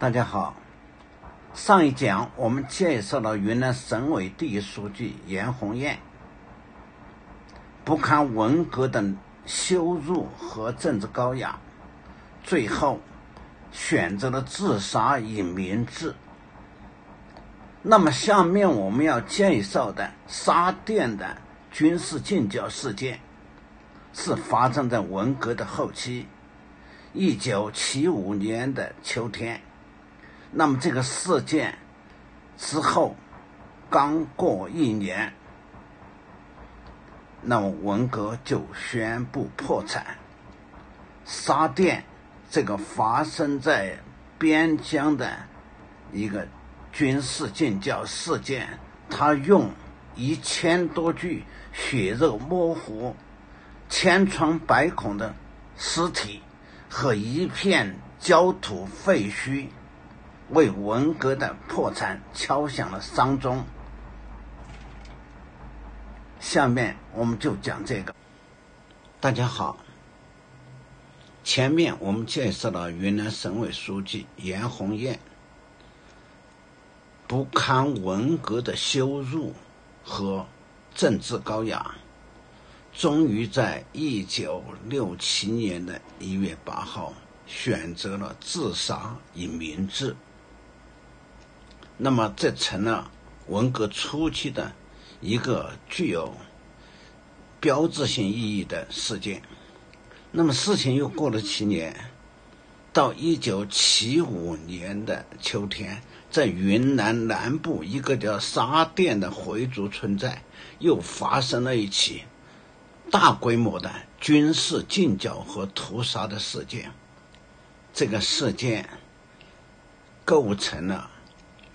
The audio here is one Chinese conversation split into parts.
大家好，上一讲我们介绍了云南省委第一书记严宏彦不堪文革的羞辱和政治高压，最后选择了自杀以明志。那么，下面我们要介绍的沙甸的军事禁教事件，是发生在文革的后期，一九七五年的秋天。那么，这个事件之后刚过一年。那么文革就宣布破产。沙甸这个发生在边疆的一个军事禁教事件，他用一千多具血肉模糊、千疮百孔的尸体和一片焦土废墟，为文革的破产敲响了丧钟。下面我们就讲这个。大家好，前面我们介绍了云南省委书记严宏彦不堪文革的羞辱和政治高压，终于在一九六七年的一月八号选择了自杀以明志。那么，这成了文革初期的。一个具有标志性意义的事件。那么，事情又过了七年，到一九七五年的秋天，在云南南部一个叫沙甸的回族村寨，又发生了一起大规模的军事禁剿和屠杀的事件。这个事件构成了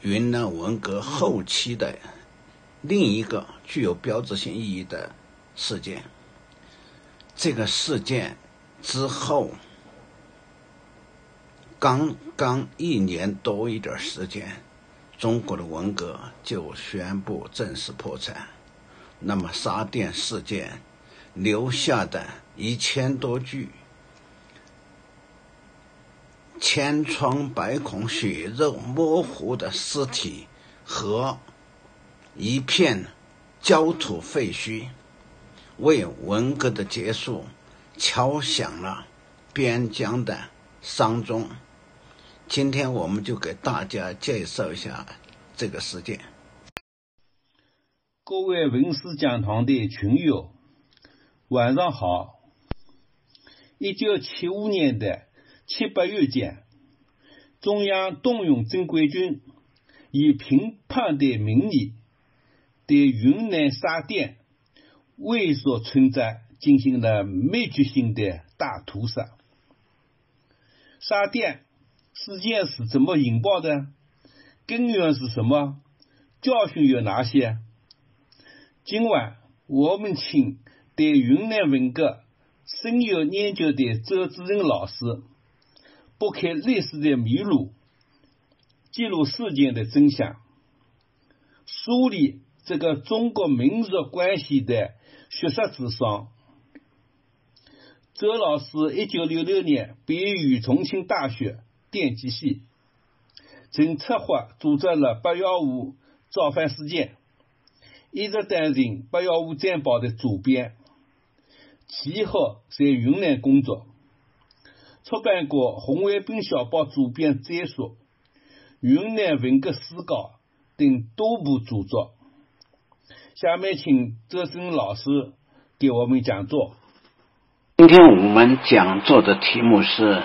云南文革后期的。另一个具有标志性意义的事件，这个事件之后，刚刚一年多一点时间，中国的文革就宣布正式破产。那么沙甸事件留下的一千多具千疮百孔、血肉模糊的尸体和。一片焦土废墟，为文革的结束敲响了边疆的丧钟。今天我们就给大家介绍一下这个事件。各位文史讲堂的群友，晚上好。一九七五年的七八月间，中央动用正规军，以评判的名义。对云南沙甸卫所村寨进行了灭绝性的大屠杀。沙甸事件是怎么引爆的？根源是什么？教训有哪些？今晚我们请对云南文革深有研究的周志仁老师拨开历史的迷路，记录事件的真相，梳理。这个中国民族关系的学术之上，周老师一九六六年毕业于重庆大学电机系，曾策划组织了八幺五造反事件，一直担任八幺五战报的主编，其后在云南工作，出版过《红卫兵小报》主编摘述、《云南文革史稿》等多部著作。下面请周生老师给我们讲座。今天我们讲座的题目是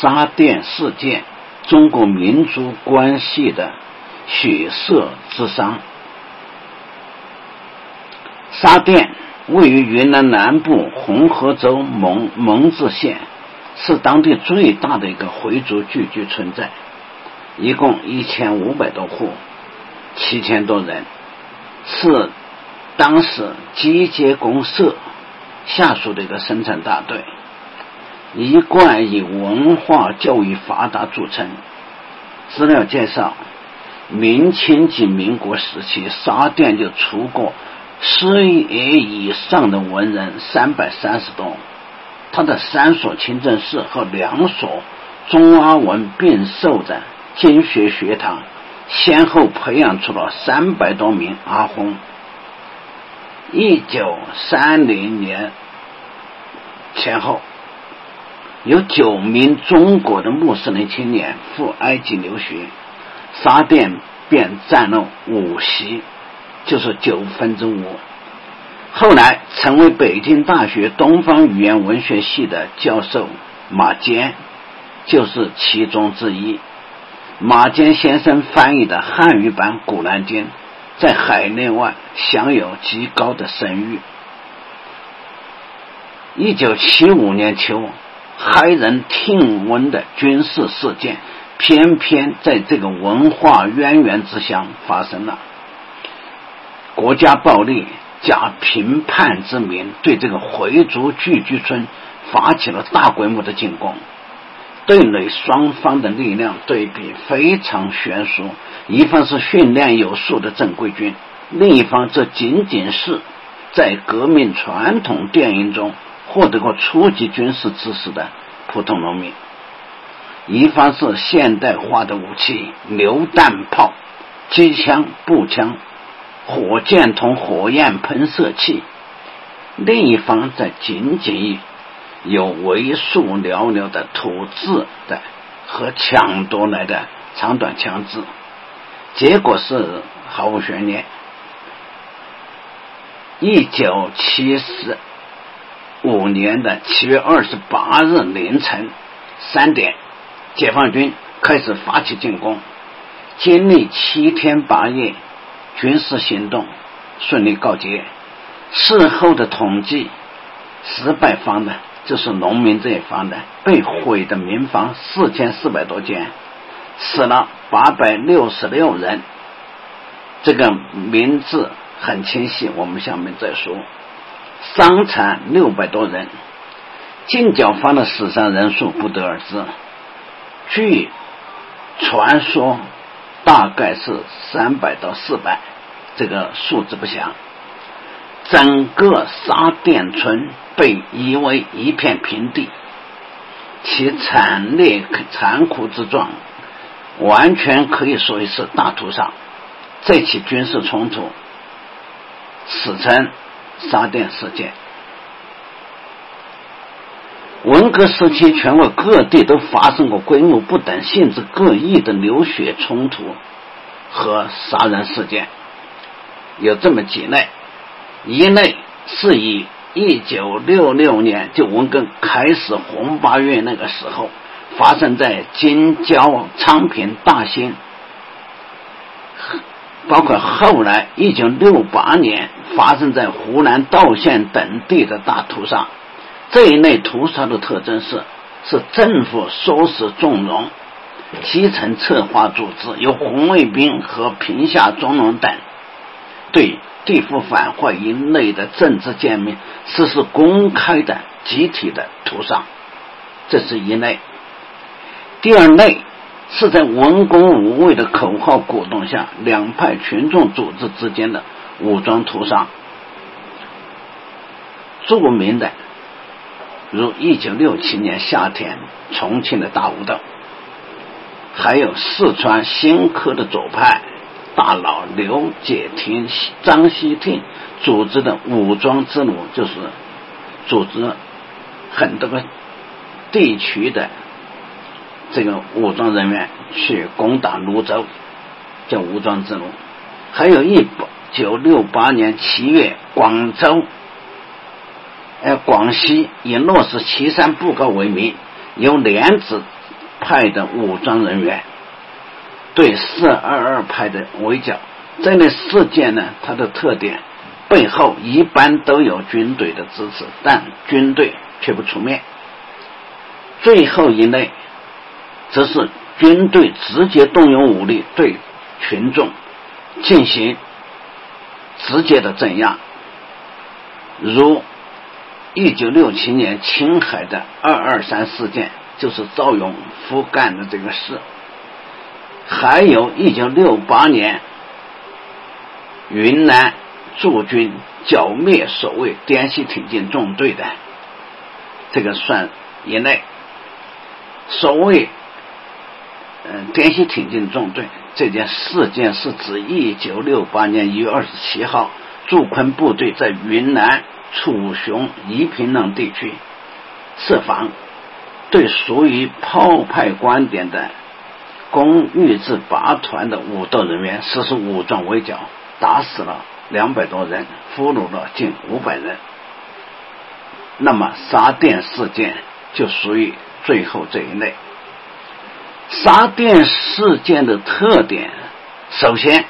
沙甸事件：中国民族关系的血色之伤。沙甸位于云南南部红河州蒙蒙自县，是当地最大的一个回族聚居村寨，一共一千五百多户，七千多人，是。当时机械公社下属的一个生产大队，一贯以文化教育发达著称。资料介绍：明清及民国时期，沙甸就出过师爷以上的文人三百三十多，他的三所清真寺和两所中阿文并授的经学学堂，先后培养出了三百多名阿訇。一九三零年前后，有九名中国的穆斯林青年赴埃及留学，沙甸便占了五席，就是九分之五。后来成为北京大学东方语言文学系的教授马坚，就是其中之一。马坚先生翻译的汉语版《古兰经》。在海内外享有极高的声誉。一九七五年秋，骇人听闻的军事事件，偏偏在这个文化渊源之乡发生了。国家暴力假评判之名，对这个回族聚居村发起了大规模的进攻。对内双方的力量对比非常悬殊，一方是训练有素的正规军，另一方则仅仅是在革命传统电影中获得过初级军事知识的普通农民。一方是现代化的武器，榴弹炮、机枪、步枪、火箭筒、火焰喷射器；另一方则仅仅。有为数寥寥的土制的和抢夺来的长短枪支，结果是毫无悬念。一九七四五年的七月二十八日凌晨三点，解放军开始发起进攻，经历七天八夜，军事行动顺利告捷。事后的统计，失败方的。就是农民这一方的被毁的民房四千四百多间，死了八百六十六人。这个名字很清晰，我们下面再说。伤残六百多人，进剿方的死伤人数不得而知。据传说，大概是三百到四百，这个数字不详。整个沙甸村被夷为一片平地，其惨烈残酷之状，完全可以说是大屠杀。这起军事冲突史称沙甸事件。文革时期，全国各地都发生过规模不等、性质各异的流血冲突和杀人事件，有这么几类。一类是以一九六六年就文革开始红八月那个时候，发生在京郊、昌平、大兴，包括后来一九六八年发生在湖南道县等地的大屠杀。这一类屠杀的特征是，是政府唆使纵容，基层策划组织，由红卫兵和贫下中农等对。地富反坏一类的政治见面，实施公开的集体的屠杀，这是一类。第二类是在文攻武卫的口号鼓动下，两派群众组织之间的武装屠杀。著名的如一九六七年夏天重庆的大武斗，还有四川新科的左派。大佬刘解廷、张锡廷组织的武装之路，就是组织很多个地区的这个武装人员去攻打泸州，叫武装之路。还有一九六八年七月，广州、呃广西以落实岐山布告为名，由莲子派的武装人员。对四二二派的围剿，这类事件呢，它的特点背后一般都有军队的支持，但军队却不出面。最后一类，则是军队直接动用武力对群众进行直接的镇压，如一九六七年青海的二二三事件，就是赵永福干的这个事。还有一九六八年，云南驻军剿灭所谓滇西挺进纵队的，这个算一类。所谓嗯，滇西挺进纵队。这件事件是指一九六八年一月二十七号，驻昆部队在云南楚雄、宜平等地区设防，对属于炮派观点的攻豫志八团的武斗人员实施武装围剿，打死了两百多人，俘虏了近五百人。那么沙甸事件就属于最后这一类。沙甸事件的特点，首先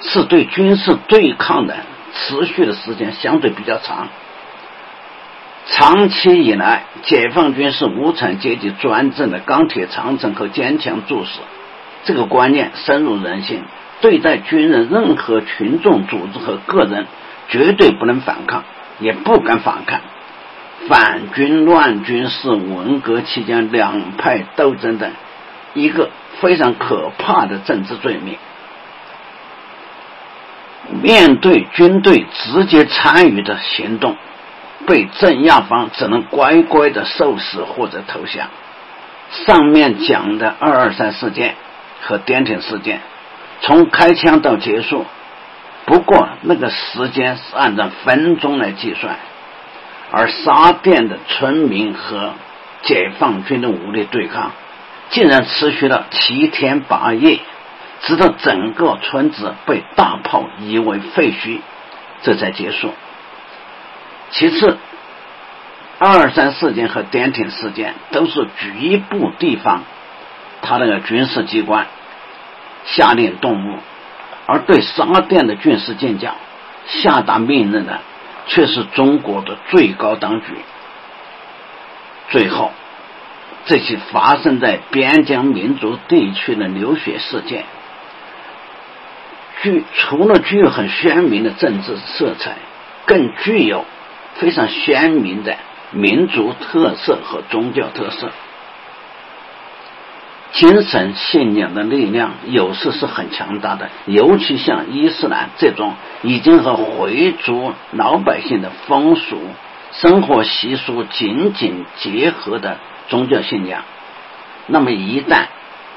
是对军事对抗的持续的时间相对比较长。长期以来，解放军是无产阶级专政的钢铁长城和坚强柱石，这个观念深入人心。对待军人，任何群众组织和个人，绝对不能反抗，也不敢反抗。反军乱军是文革期间两派斗争的一个非常可怕的政治罪名。面对军队直接参与的行动，被镇压方只能乖乖的受死或者投降。上面讲的二二三事件和滇挺事件，从开枪到结束，不过那个时间是按照分钟来计算。而沙甸的村民和解放军的武力对抗，竟然持续了七天八夜，直到整个村子被大炮夷为废墟，这才结束。其次，二三事件和滇挺事件都是局部地方，他那个军事机关下令动武，而对沙甸的军事建将下达命令的。却是中国的最高当局。最后，这起发生在边疆民族地区的流血事件，具除了具有很鲜明的政治色彩，更具有非常鲜明的民族特色和宗教特色。精神信仰的力量有时是很强大的，尤其像伊斯兰这种已经和回族老百姓的风俗、生活习俗紧紧结合的宗教信仰。那么，一旦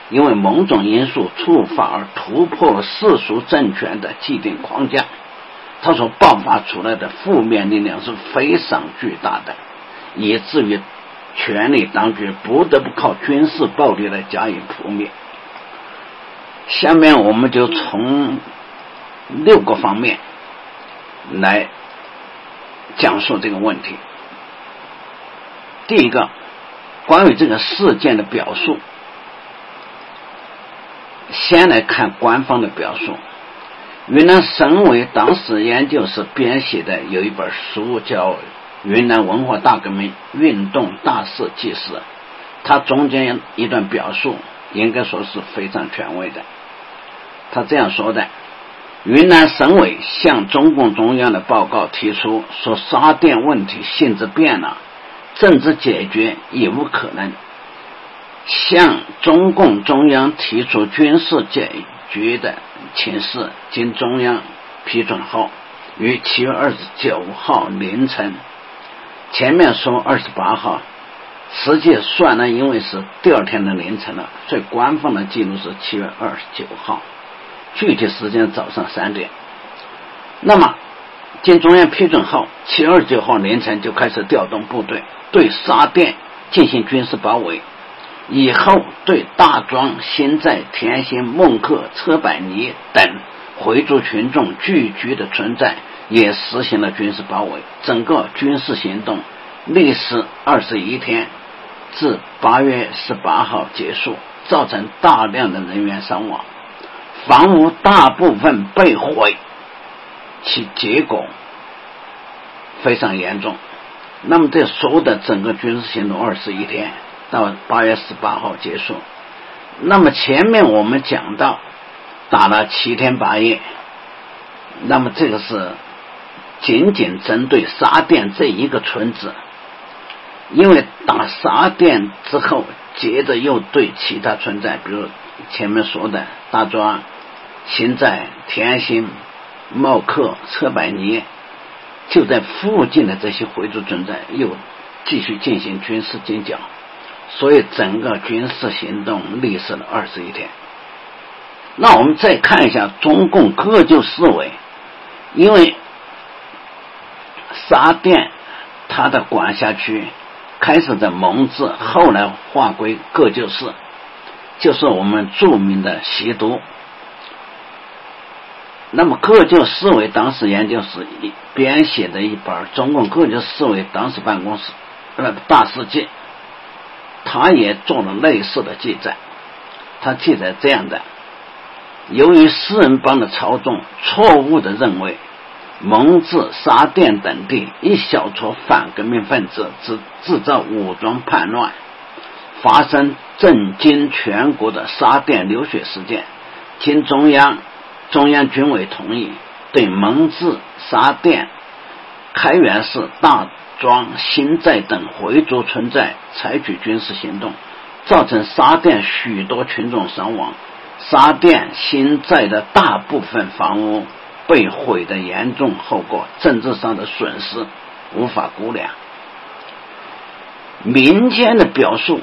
因为某种因素触发而突破了世俗政权的既定框架，它所爆发出来的负面力量是非常巨大的，以至于。权力当局不得不靠军事暴力来加以扑灭。下面我们就从六个方面来讲述这个问题。第一个，关于这个事件的表述，先来看官方的表述。云南省委党史研究室编写的有一本书叫。云南文化大革命运动大事纪实，它中间一段表述应该说是非常权威的。他这样说的：云南省委向中共中央的报告提出说，沙甸问题性质变了，政治解决已无可能。向中共中央提出军事解决的请示，经中央批准后，于七月二十九号凌晨。前面说二十八号，实际算呢，因为是第二天的凌晨了，所以官方的记录是七月二十九号，具体时间早上三点。那么，经中央批准后，七月二十九号凌晨就开始调动部队对沙甸进行军事包围，以后对大庄、新寨、田心、孟克、车板泥等回族群众聚居的村寨。也实行了军事包围，整个军事行动历时二十一天，至八月十八号结束，造成大量的人员伤亡，房屋大部分被毁，其结果非常严重。那么这所有的整个军事行动二十一天，到八月十八号结束。那么前面我们讲到打了七天八夜，那么这个是。仅仅针对沙甸这一个村子，因为打沙甸之后，接着又对其他村寨，比如前面说的大庄、新寨、田心、茂克、车百尼，就在附近的这些回族村寨，又继续进行军事进剿。所以整个军事行动历时了二十一天。那我们再看一下中共各就市委，因为沙甸它的管辖区开始在蒙自，后来划归各就市，就是我们著名的习都。那么各就市委党史研究室编写的一本《中共各就市委党史办公室呃大事记》，他也做了类似的记载。他记载这样的：由于四人帮的操纵，错误的认为蒙自、沙甸等地一小撮反革命分子制制造武装叛乱，发生震惊全国的沙甸流血事件，经中央。中央军委同意对蒙自、沙甸、开元市、大庄、新寨等回族村寨采取军事行动，造成沙店许多群众伤亡，沙店新寨的大部分房屋被毁的严重，后果政治上的损失无法估量。民间的表述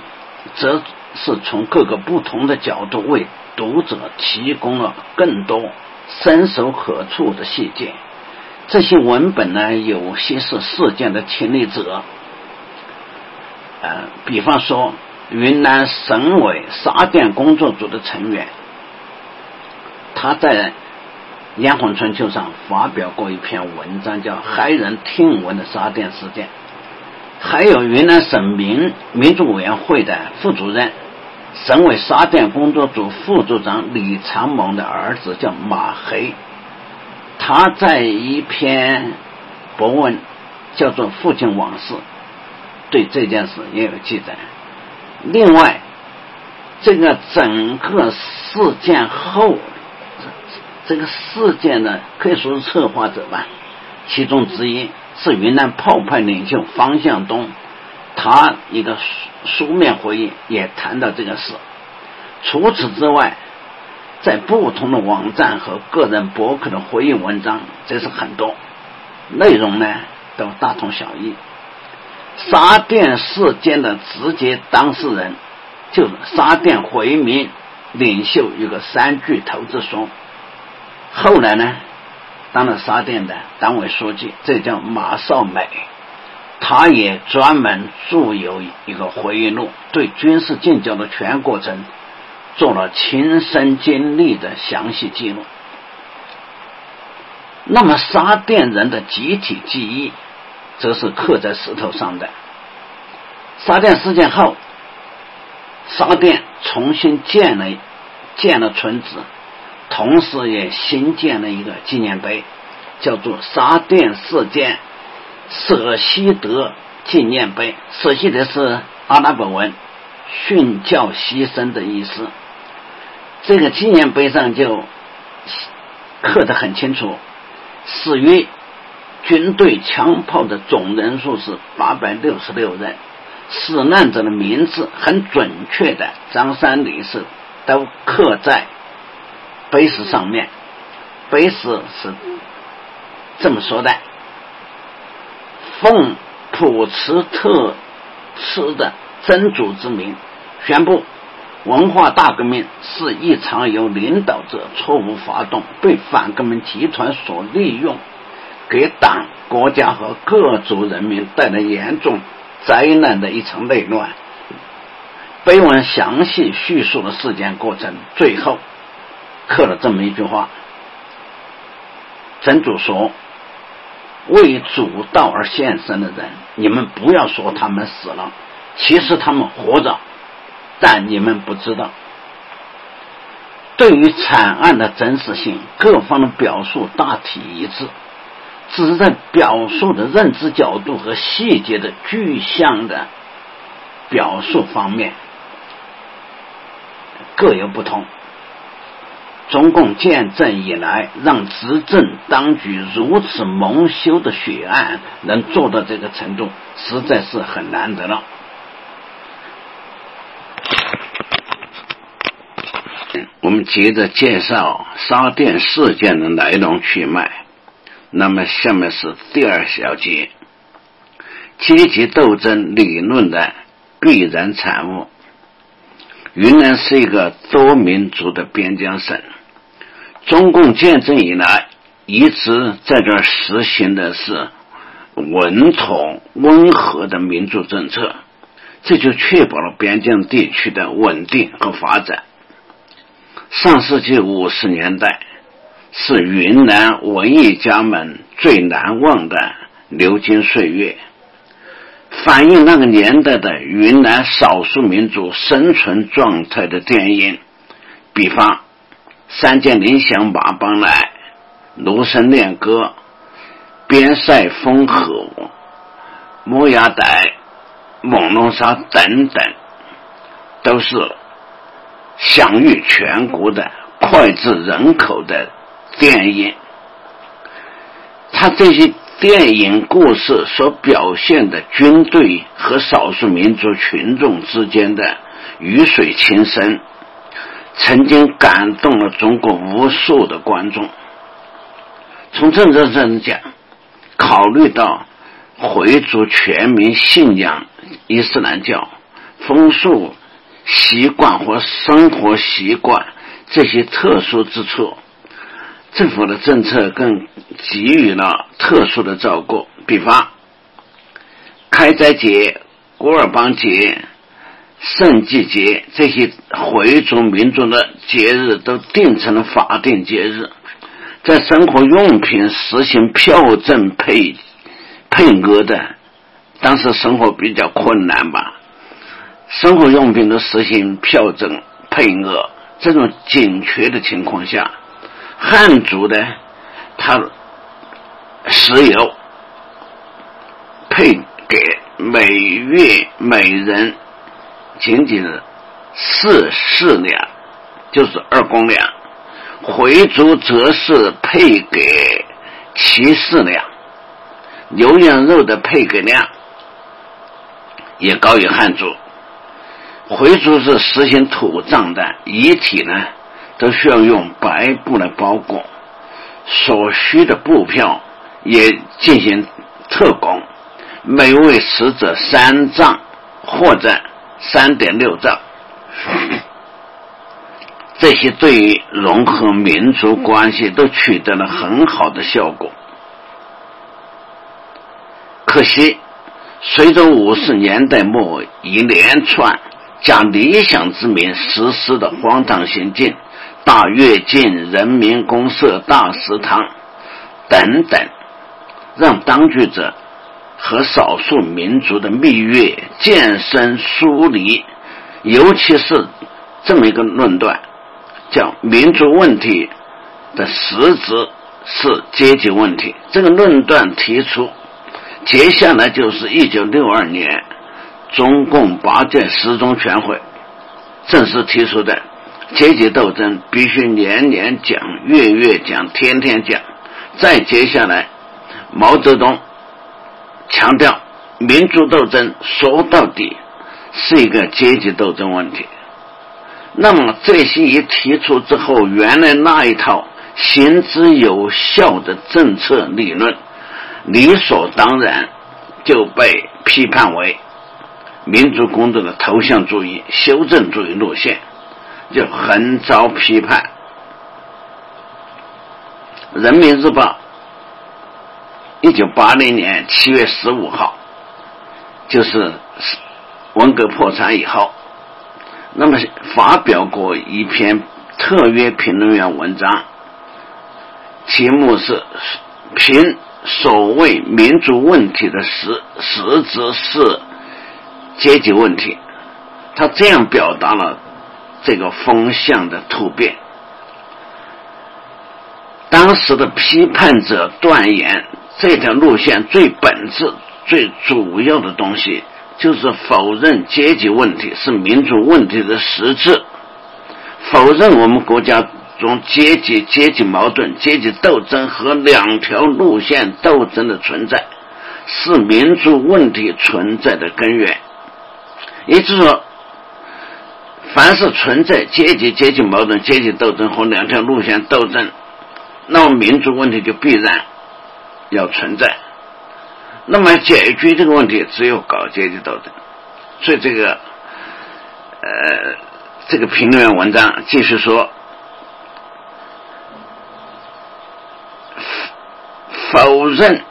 则是从各个不同的角度为。读者提供了更多伸手可触的细节。这些文本呢，有些是事件的亲历者，呃，比方说云南省委沙甸工作组的成员，他在《炎黄春秋》上发表过一篇文章，叫《骇人听闻的沙甸事件》。还有云南省民民主委员会的副主任。省委沙甸工作组副组长李长猛的儿子叫马黑，他在一篇博文叫做《父亲往事》，对这件事也有记载。另外，这个整个事件后，这个事件呢，可以说是策划者吧，其中之一是云南炮派领袖方向东。他一个书书面回忆也谈到这个事。除此之外，在不同的网站和个人博客的回忆文章，这是很多内容呢，都大同小异。沙店事件的直接当事人就是沙店回民领袖，有个三巨头子说，后来呢，当了沙店的党委书记，这叫马少美。他也专门著有一个回忆录，对军事建交的全过程做了亲身经历的详细记录。那么沙甸人的集体记忆，则是刻在石头上的。沙甸事件后，沙甸重新建了建了村子，同时也新建了一个纪念碑，叫做沙甸事件。舍西德纪念碑，舍西德是阿拉伯文，殉教牺牲的意思。这个纪念碑上就刻得很清楚，死于军队枪炮的总人数是八百六十六人，死难者的名字很准确的，张三李四都刻在碑石上面。碑石是这么说的。奉普茨特斯的真主之名，宣布文化大革命是一场由领导者错误发动、被反革命集团所利用，给党、国家和各族人民带来严重灾难的一场内乱。碑文详细叙述了事件过程，最后刻了这么一句话：真主说。为主道而献身的人，你们不要说他们死了，其实他们活着，但你们不知道。对于惨案的真实性，各方的表述大体一致，只是在表述的认知角度和细节的具象的表述方面各有不同。中共建政以来，让执政当局如此蒙羞的血案能做到这个程度，实在是很难得了。我们接着介绍沙甸事件的来龙去脉。那么，下面是第二小节：阶级斗争理论的必然产物。云南是一个多民族的边疆省，中共建政以来一直在这实行的是稳统温和的民主政策，这就确保了边疆地区的稳定和发展。上世纪五十年代是云南文艺家们最难忘的流金岁月。反映那个年代的云南少数民族生存状态的电影，比方《三剑林响马帮来》《芦笙恋歌》《边塞风河》《摩崖傣》《猛龙沙》等等，都是享誉全国的脍炙人口的电影。他这些。电影故事所表现的军队和少数民族群众之间的鱼水情深，曾经感动了中国无数的观众。从政治上讲，考虑到回族全民信仰伊斯兰教、风俗习惯和生活习惯这些特殊之处。政府的政策更给予了特殊的照顾，比方开斋节、古尔邦节、圣祭节这些回族民族的节日都定成了法定节日。在生活用品实行票证配配额的，当时生活比较困难吧，生活用品都实行票证配额，这种紧缺的情况下。汉族的，他石油配给每月每人仅仅是四四两，就是二公两；回族则是配给七四两。牛羊肉的配给量也高于汉族。回族是实行土葬的，遗体呢。都需要用白布来包裹，所需的布票也进行特供，每位死者三丈或者三点六丈，这些对于融合民族关系都取得了很好的效果。可惜，随着五十年代末一连串讲理想之名实施的荒唐行径。大跃进、人民公社、大食堂等等，让当局者和少数民族的蜜月渐生疏离。尤其是这么一个论断，叫民族问题的实质是阶级问题。这个论断提出，接下来就是一九六二年中共八届十中全会正式提出的。阶级斗争必须年年讲、月月讲、天天讲。再接下来，毛泽东强调，民族斗争说到底是一个阶级斗争问题。那么这些一提出之后，原来那一套行之有效的政策理论，理所当然就被批判为民族工作的投向主义、修正主义路线。就很遭批判，《人民日报》一九八零年七月十五号，就是文革破产以后，那么发表过一篇特约评论员文章，题目是“评所谓民族问题的实实质是阶级问题”，他这样表达了。这个风向的突变，当时的批判者断言，这条路线最本质、最主要的东西，就是否认阶级问题是民主问题的实质，否认我们国家中阶级、阶级矛盾、阶级斗争和两条路线斗争的存在，是民族问题存在的根源。也就是说。凡是存在阶级、阶级矛盾、阶级斗争和两条路线斗争，那么民族问题就必然要存在。那么解决这个问题，只有搞阶级斗争。所以这个呃，这个评论文章继续说，否认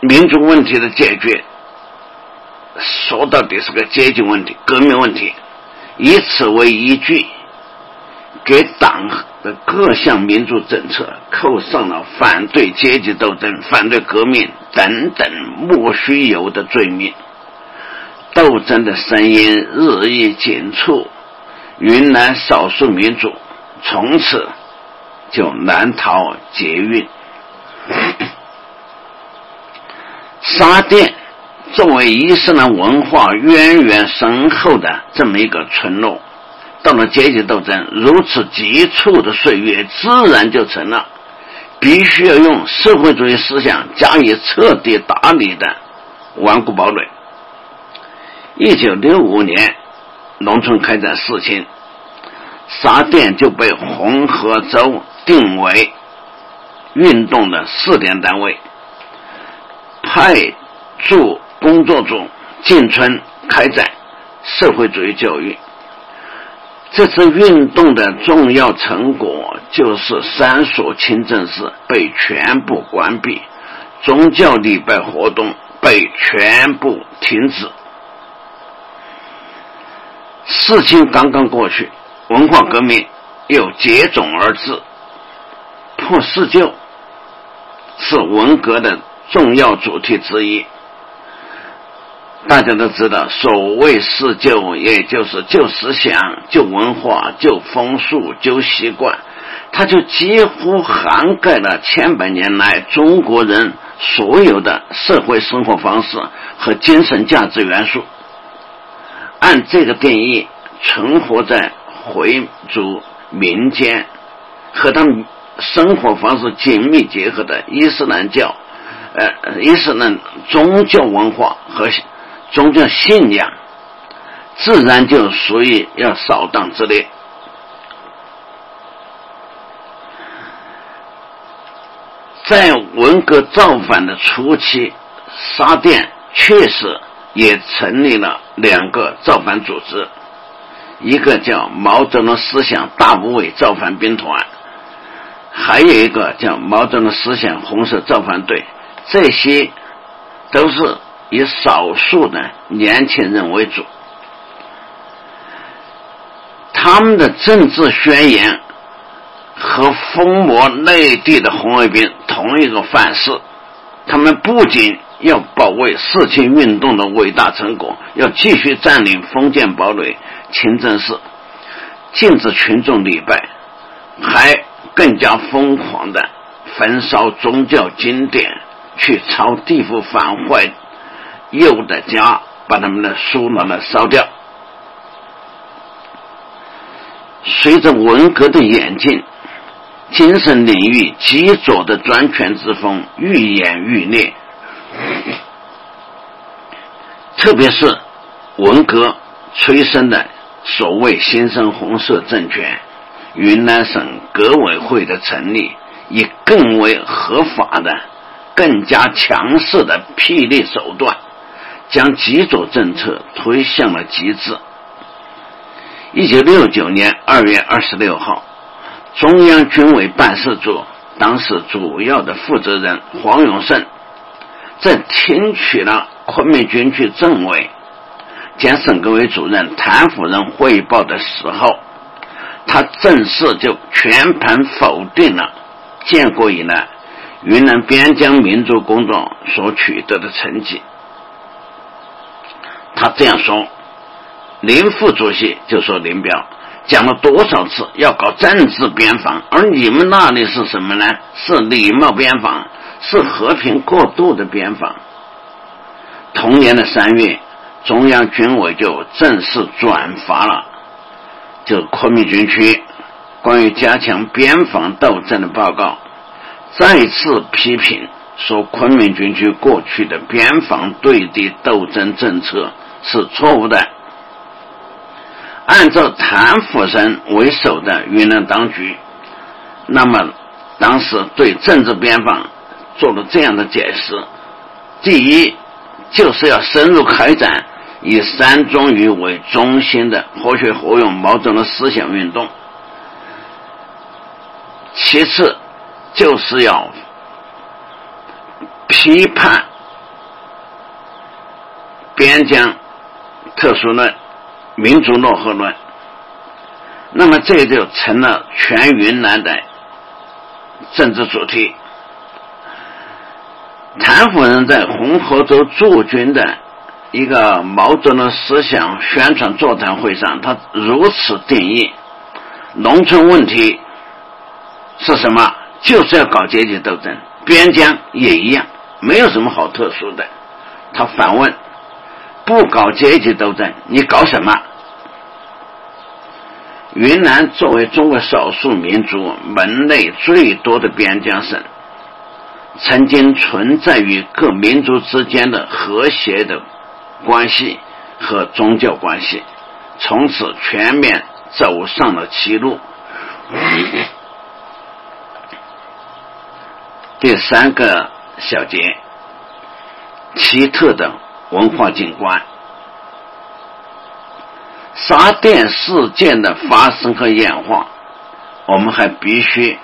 民族问题的解决，说到底是个阶级问题、革命问题，以此为依据，给党的各项民主政策扣上了反对阶级斗争、反对革命等等莫须有的罪名。斗争的声音日益紧促，云南少数民族从此就难逃劫运。沙甸作为伊斯兰文化渊源深厚的这么一个村落，到了阶级斗争如此急促的岁月，自然就成了必须要用社会主义思想加以彻底打理的顽固堡垒。一九六五年，农村开展事情，沙甸就被红河州定为运动的试点单位，派驻工作组进村开展社会主义教育。这次运动的重要成果就是三所清真寺被全部关闭，宗教礼拜活动被全部停止。事情刚刚过去，文化革命又接踵而至。破四旧是文革的重要主题之一。大家都知道，所谓四旧，也就是旧思想、旧文化、旧风俗、旧习惯，它就几乎涵盖了千百年来中国人所有的社会生活方式和精神价值元素。按这个定义，存活在回族民间和他们生活方式紧密结合的伊斯兰教，呃，伊斯兰宗教文化和宗教信仰，自然就属于要扫荡之列。在文革造反的初期，沙甸确实。也成立了两个造反组织，一个叫毛泽东思想大无畏造反兵团，还有一个叫毛泽东思想红色造反队。这些都是以少数的年轻人为主，他们的政治宣言和封魔内地的红卫兵同一个范式，他们不仅。要保卫四清运动的伟大成果，要继续占领封建堡垒清真寺，禁止群众礼拜，还更加疯狂的焚烧宗教经典，去抄地府反坏右的家，把他们的书拿来烧掉。随着文革的演进，精神领域极左的专权之风愈演愈烈。特别是文革催生的所谓新生红色政权，云南省革委会的成立，以更为合法的、更加强势的霹雳手段，将极左政策推向了极致。一九六九年二月二十六号，中央军委办事处当时主要的负责人黄永胜。在听取了昆明军区政委兼省革委主任谭夫人汇报的时候，他正式就全盘否定了建国以来云南边疆民族工作所取得的成绩。他这样说：“林副主席就说林彪讲了多少次要搞政治边防，而你们那里是什么呢？是礼貌边防。”是和平过渡的边防。同年的三月，中央军委就正式转发了就昆明军区关于加强边防斗争的报告，再次批评说昆明军区过去的边防对敌斗争政策是错误的。按照谭福生为首的云南当局，那么当时对政治边防。做了这样的解释：第一，就是要深入开展以三中于为中心的活学活用毛泽东思想运动。其次，就是要批判边疆特殊论、民族落后论。那么，这就成了全云南的政治主题。谭夫人在红河州驻军的一个毛泽东思想宣传座谈会上，他如此定义：农村问题是什么？就是要搞阶级斗争，边疆也一样，没有什么好特殊的。他反问：不搞阶级斗争，你搞什么？云南作为中国少数民族门类最多的边疆省。曾经存在于各民族之间的和谐的关系和宗教关系，从此全面走上了歧路。第三个小节，奇特的文化景观，沙甸事件的发生和演化，我们还必须。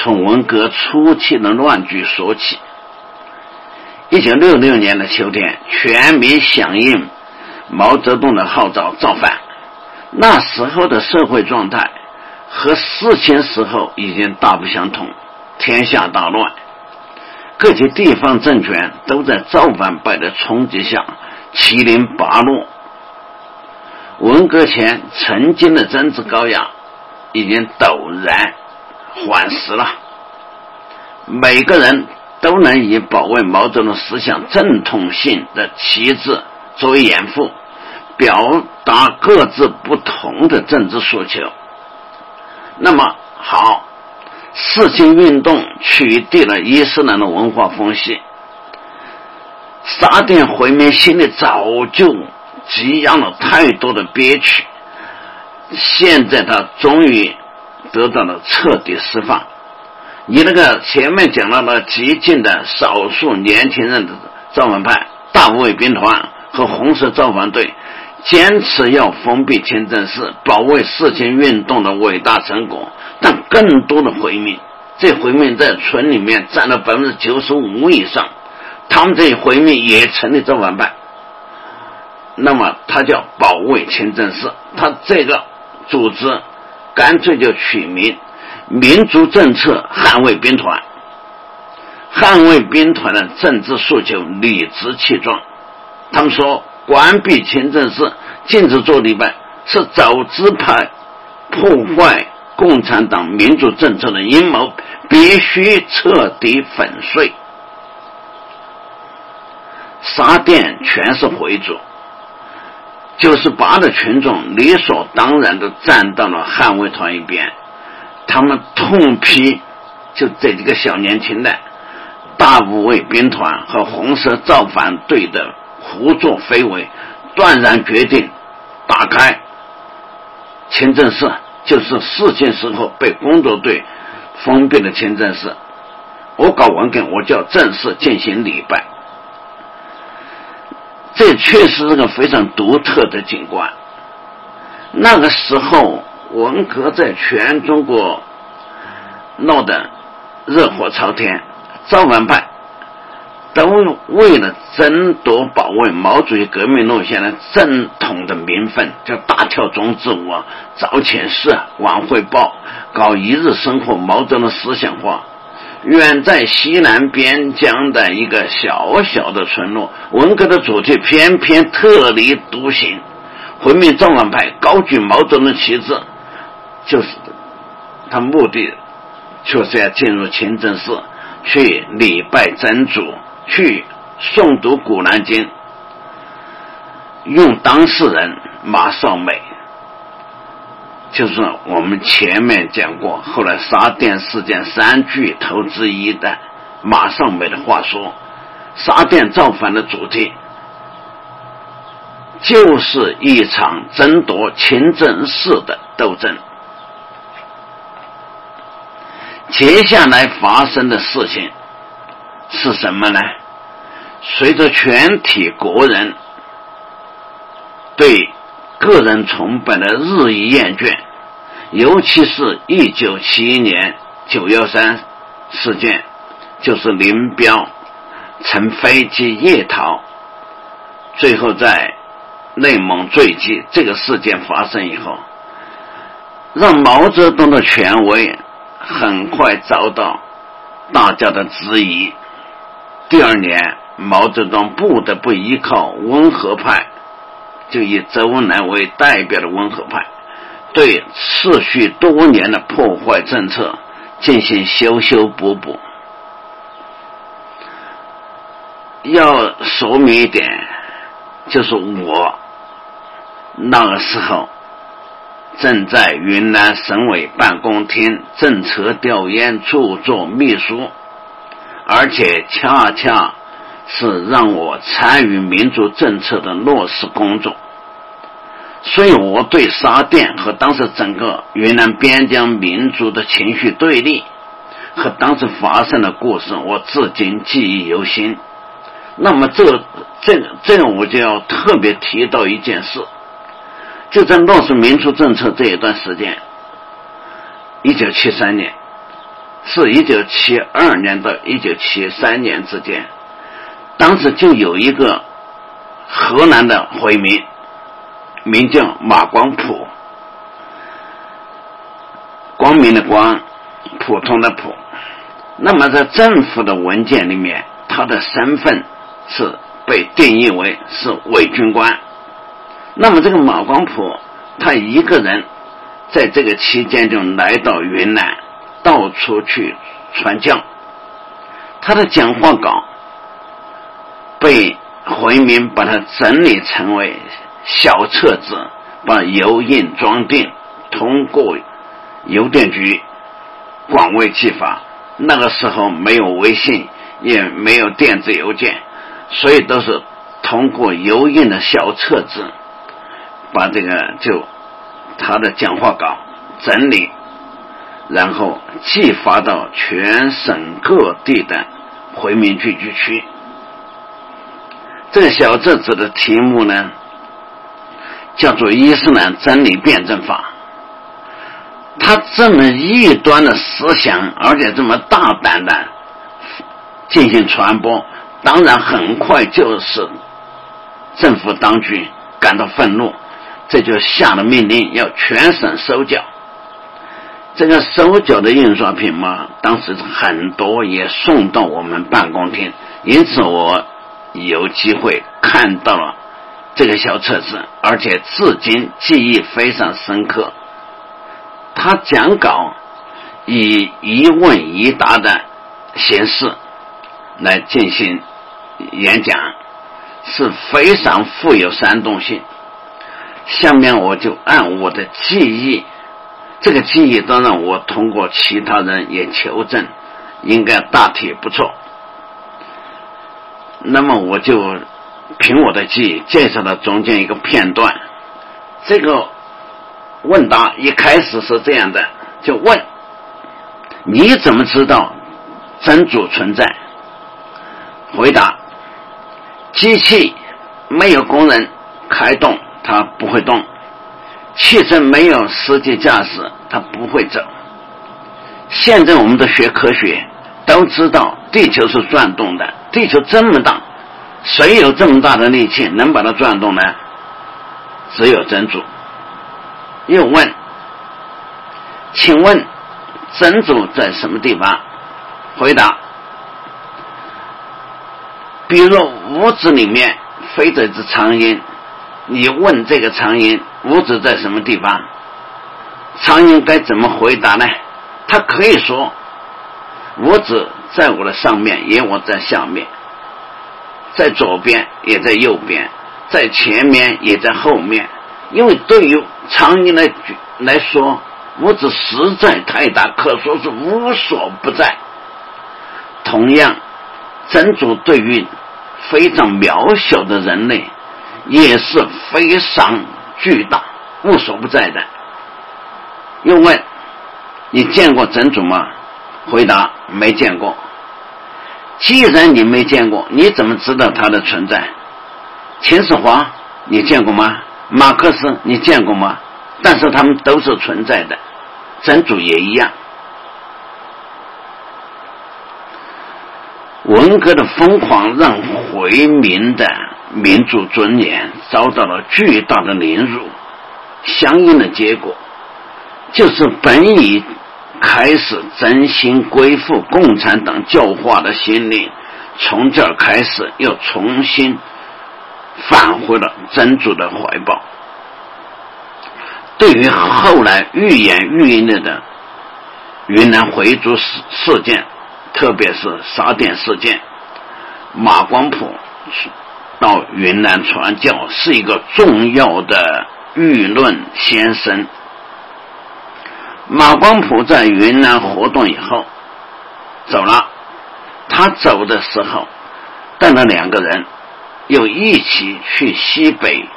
从文革初期的乱局说起。一九六六年的秋天，全民响应毛泽东的号召造反。那时候的社会状态和事情时候已经大不相同，天下大乱，各级地方政权都在造反派的冲击下七零八落。文革前曾经的政治高压已经陡然。缓时了，每个人都能以保卫毛泽东思想正统性的旗帜作为掩护，表达各自不同的政治诉求。那么好，四清运动取缔了伊斯兰的文化风气，沙甸回民心里早就积压了太多的憋屈，现在他终于。得到了彻底释放。你那个前面讲到了激进的少数年轻人的造反派大无畏兵团和红色造反队，坚持要封闭清真寺，保卫四清运动的伟大成果。但更多的回民，这回民在村里面占了百分之九十五以上，他们这些回民也成立政反派。那么他叫保卫清真寺，他这个组织。干脆就取名“民族政策捍卫兵团”。捍卫兵团的政治诉求理直气壮。他们说，关闭清真寺、禁止做礼拜，是走资派破坏共产党民主政策的阴谋，必须彻底粉碎。沙甸全是回族。九十八的群众理所当然的站到了捍卫团一边，他们痛批就这几个小年轻的大无畏兵团和红色造反队的胡作非为，断然决定打开清真寺，就是事情时候被工作队封闭的清真寺。我搞文革，我就要正式进行礼拜。这确实是个非常独特的景观。那个时候，文革在全中国闹得热火朝天，造反派都为了争夺保卫毛主席革命路线的正统的名分，就大跳中字舞、早遣示、晚汇报，搞一日生活，毛泽东思想化。远在西南边疆的一个小小的村落，文革的主题偏偏特立独行，回民造反派高举毛泽东旗帜，就是他目的就是要进入清真寺去礼拜真主，去诵读古兰经，用当事人马少美。就是我们前面讲过，后来沙甸事件三巨头之一的马尚美的话说，沙甸造反的主题就是一场争夺清真寺的斗争。接下来发生的事情是什么呢？随着全体国人对个人崇拜的日益厌倦，尤其是一九七一年九幺三事件，就是林彪乘飞机夜逃，最后在内蒙坠机这个事件发生以后，让毛泽东的权威很快遭到大家的质疑。第二年，毛泽东不得不依靠温和派。就以周恩来为代表的温和派，对持续多年的破坏政策进行修修补补。要说明一点，就是我那个时候正在云南省委办公厅政策调研处做秘书，而且恰恰。是让我参与民族政策的落实工作，所以我对沙甸和当时整个云南边疆民族的情绪对立和当时发生的故事，我至今记忆犹新。那么，这这这，我就要特别提到一件事，就在落实民族政策这一段时间，一九七三年，是一九七二年到一九七三年之间。当时就有一个河南的回民，名叫马光普，光明的光，普通的普。那么在政府的文件里面，他的身份是被定义为是伪军官。那么这个马光普，他一个人在这个期间就来到云南，到处去传教，他的讲话稿。被回民把它整理成为小册子，把油印装订，通过邮电局广为寄发。那个时候没有微信，也没有电子邮件，所以都是通过邮印的小册子，把这个就他的讲话稿整理，然后寄发到全省各地的回民聚居区。这小册子的题目呢，叫做《伊斯兰真理辩证法》。他这么异端的思想，而且这么大胆的进行传播，当然很快就是政府当局感到愤怒，这就下了命令要全省收缴。这个收缴的印刷品嘛，当时很多也送到我们办公厅，因此我。有机会看到了这个小册子，而且至今记忆非常深刻。他讲稿以一问一答的形式来进行演讲，是非常富有煽动性。下面我就按我的记忆，这个记忆当然我通过其他人也求证，应该大体不错。那么我就凭我的记忆介绍了中间一个片段。这个问答一开始是这样的，就问你怎么知道真主存在？回答：机器没有工人开动，它不会动；汽车没有司机驾驶，它不会走。现在我们的学科学都知道地球是转动的。地球这么大，谁有这么大的力气能把它转动呢？只有真主。又问，请问真主在什么地方？回答：比如屋子里面飞着一只苍蝇，你问这个苍蝇屋子在什么地方？苍蝇该怎么回答呢？他可以说屋子。在我的上面，也我在下面，在左边，也在右边，在前面，也在后面。因为对于苍蝇来来说，屋子实在太大，可说是无所不在。同样，真主对于非常渺小的人类，也是非常巨大、无所不在的。又问：你见过真主吗？回答没见过。既然你没见过，你怎么知道它的存在？秦始皇你见过吗？马克思你见过吗？但是他们都是存在的，真主也一样。文革的疯狂让回民的民族尊严遭到了巨大的凌辱，相应的结果就是本已开始真心归附共产党教化的心灵，从这儿开始又重新返回了真主的怀抱。对于后来愈演愈烈的云南回族事事件。特别是沙甸事件，马光普到云南传教是一个重要的舆论先生。马光普在云南活动以后走了，他走的时候带了两个人，又一起去西北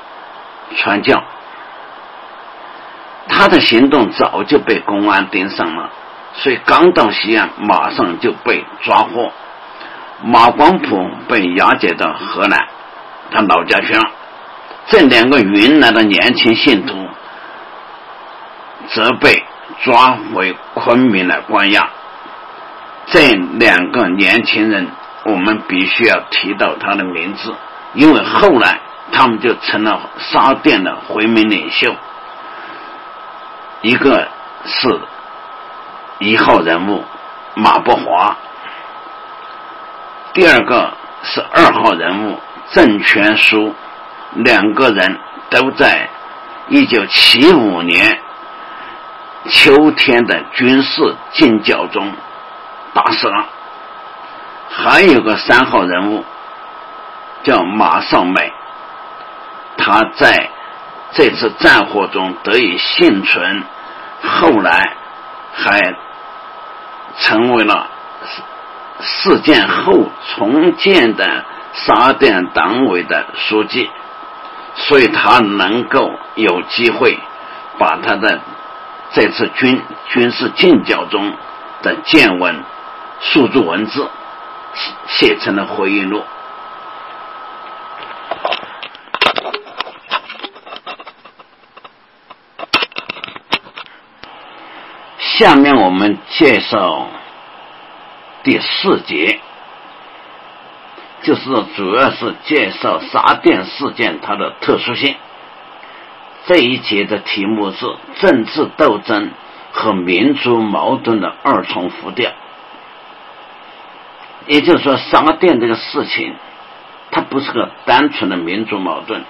传教。他的行动早就被公安盯上了。所以刚到西安，马上就被抓获。马光普被押解到河南，他老家去了。这两个云南的年轻信徒则被抓回昆明来关押。这两个年轻人，我们必须要提到他的名字，因为后来他们就成了沙甸的回民领袖。一个是。一号人物马伯华，第二个是二号人物郑全书，两个人都在一九七五年秋天的军事进剿中打死了。还有个三号人物叫马少美，他在这次战火中得以幸存，后来还。成为了事件后重建的沙甸党委的书记，所以他能够有机会把他的这次军军事进剿中的见闻数字文字写成了回忆录。下面我们介绍第四节，就是主要是介绍沙甸事件它的特殊性。这一节的题目是政治斗争和民族矛盾的二重浮调，也就是说，沙甸这个事情，它不是个单纯的民族矛盾，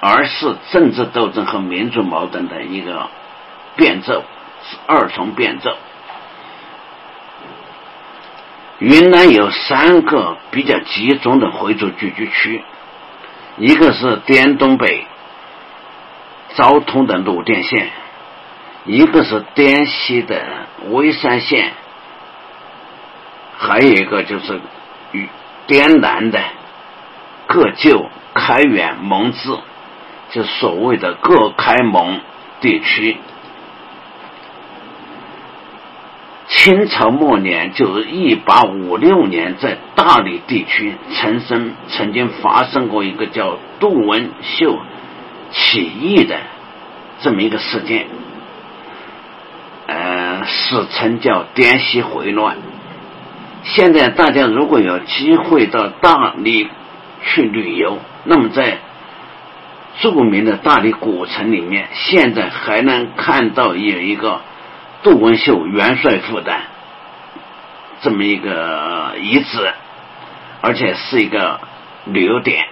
而是政治斗争和民族矛盾的一个变奏。是二重变奏。云南有三个比较集中的回族聚居区，一个是滇东北昭通的鲁甸县，一个是滇西的微山县，还有一个就是与滇南的各旧开远蒙自，就所谓的各开蒙地区。清朝末年，就是一八五六年，在大理地区曾生曾经发生过一个叫杜文秀起义的这么一个事件，呃，史称叫滇西回乱。现在大家如果有机会到大理去旅游，那么在著名的大理古城里面，现在还能看到有一个。杜文秀元帅府的这么一个遗址，而且是一个旅游点。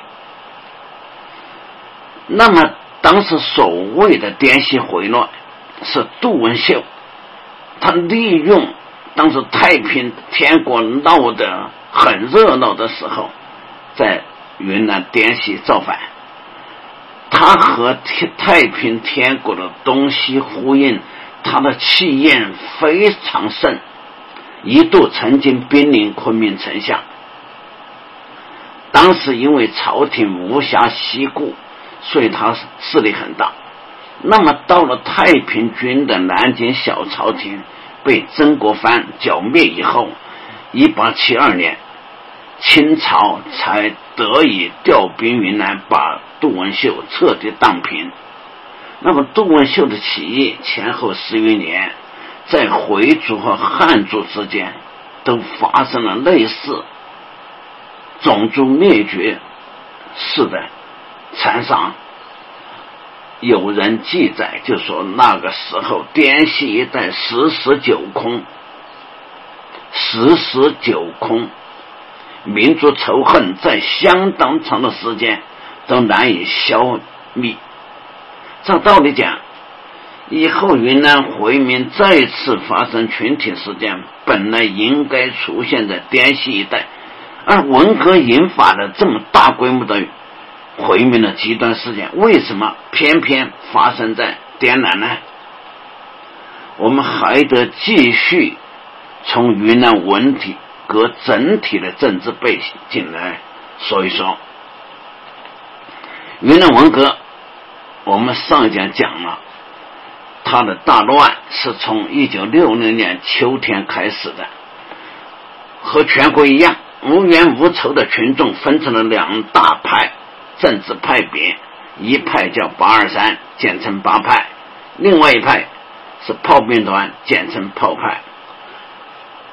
那么当时所谓的滇西回乱，是杜文秀他利用当时太平天国闹得很热闹的时候，在云南滇西造反。他和太太平天国的东西呼应。他的气焰非常盛，一度曾经兵临昆明城下。当时因为朝廷无暇西顾，所以他势力很大。那么到了太平军的南京小朝廷被曾国藩剿灭以后，一八七二年，清朝才得以调兵云南，把杜文秀彻底荡平。那么杜文秀的起义前后十余年，在回族和汉族之间都发生了类似种族灭绝式的残杀。有人记载，就说那个时候滇西一带十室九空，十室九空，民族仇恨在相当长的时间都难以消灭。照道理讲，以后云南回民再次发生群体事件，本来应该出现在滇西一带，而文革引发了这么大规模的。回民的极端事件为什么偏偏发生在滇南呢？我们还得继续从云南文体和整体的政治背景来说一说。云南文革，我们上一讲讲了，他的大乱是从一九六零年秋天开始的，和全国一样，无冤无仇的群众分成了两大派。政治派别，一派叫八二三，简称八派；另外一派是炮兵团，简称炮派。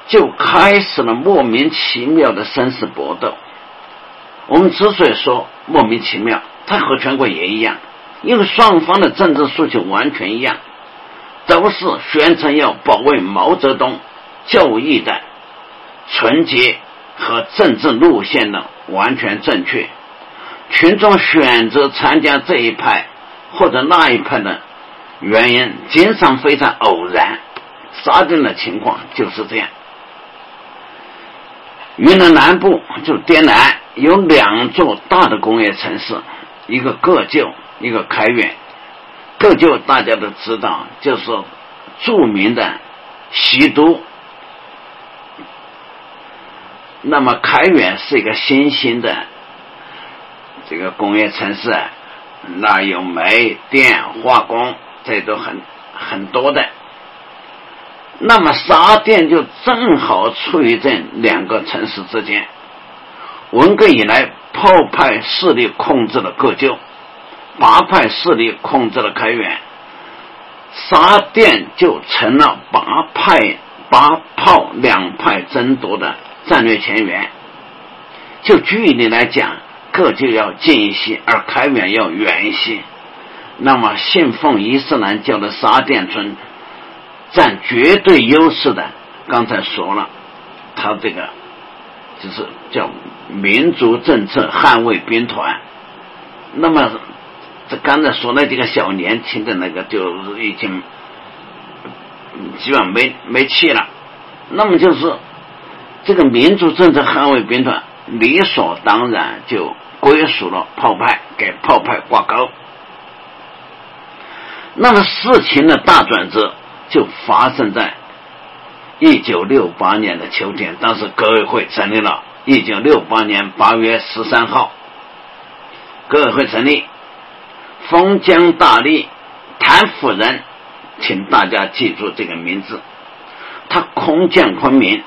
就开始了莫名其妙的生死搏斗。我们之所以说莫名其妙，它和全国也一样，因为双方的政治诉求完全一样，都是宣称要保卫毛泽东教义的纯洁和政治路线的完全正确。群众选择参加这一派或者那一派的原因，经常非常偶然。沙定的情况就是这样。云南南部就滇南有两座大的工业城市，一个个旧，一个开远。个旧大家都知道，就是著名的西都。那么开远是一个新兴的。这个工业城市，那有煤、电、化工，这都很很多的。那么沙甸就正好处于这两个城市之间。文革以来，炮派势力控制了各旧，八派势力控制了开远，沙甸就成了八派八炮两派争夺的战略前沿。就距离来讲。各就要近一些，而开远要远一些。那么，信奉伊斯兰教的沙甸村占绝对优势的。刚才说了，他这个就是叫民族政策捍卫兵团。那么，刚才说那几个小年轻的那个，就已经基本没没气了。那么，就是这个民族政策捍卫兵团，理所当然就。归属了炮派，给炮派挂钩。那么事情的大转折就发生在一九六八年的秋天，当时革委会成立了。一九六八年八月十三号，革委会成立，封疆大吏谭夫人，请大家记住这个名字，他空降昆明。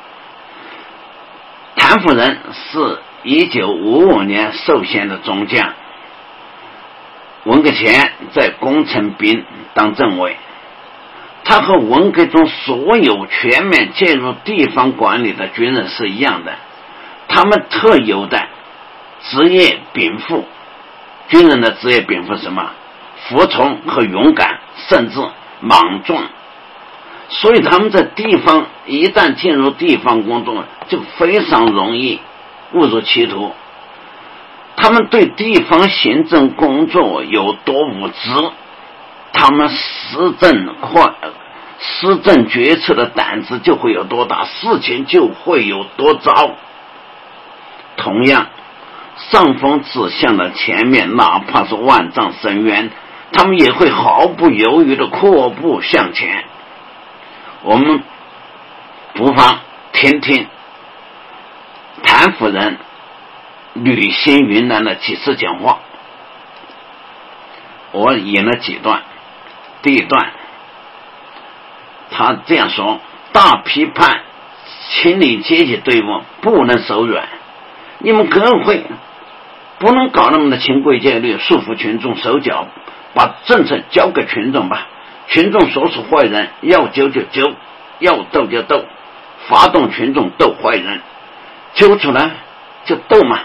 谭夫人是。一九五五年授衔的中将，文革前在工程兵当政委，他和文革中所有全面介入地方管理的军人是一样的，他们特有的职业禀赋，军人的职业禀赋什么？服从和勇敢，甚至莽撞，所以他们在地方一旦进入地方工作，就非常容易。误入歧途，他们对地方行政工作有多无知，他们施政或、施政决策的胆子就会有多大，事情就会有多糟。同样，上峰指向了前面，哪怕是万丈深渊，他们也会毫不犹豫的阔步向前。我们不妨听听。谭夫人旅行云南的几次讲话，我引了几段。第一段，他这样说：“大批判清理阶级队伍不能手软，你们革委会不能搞那么的清规戒律，束缚群众手脚把政策交给群众吧。群众说出坏人，要揪就揪，要斗就斗，发动群众斗坏人，揪出来就斗嘛，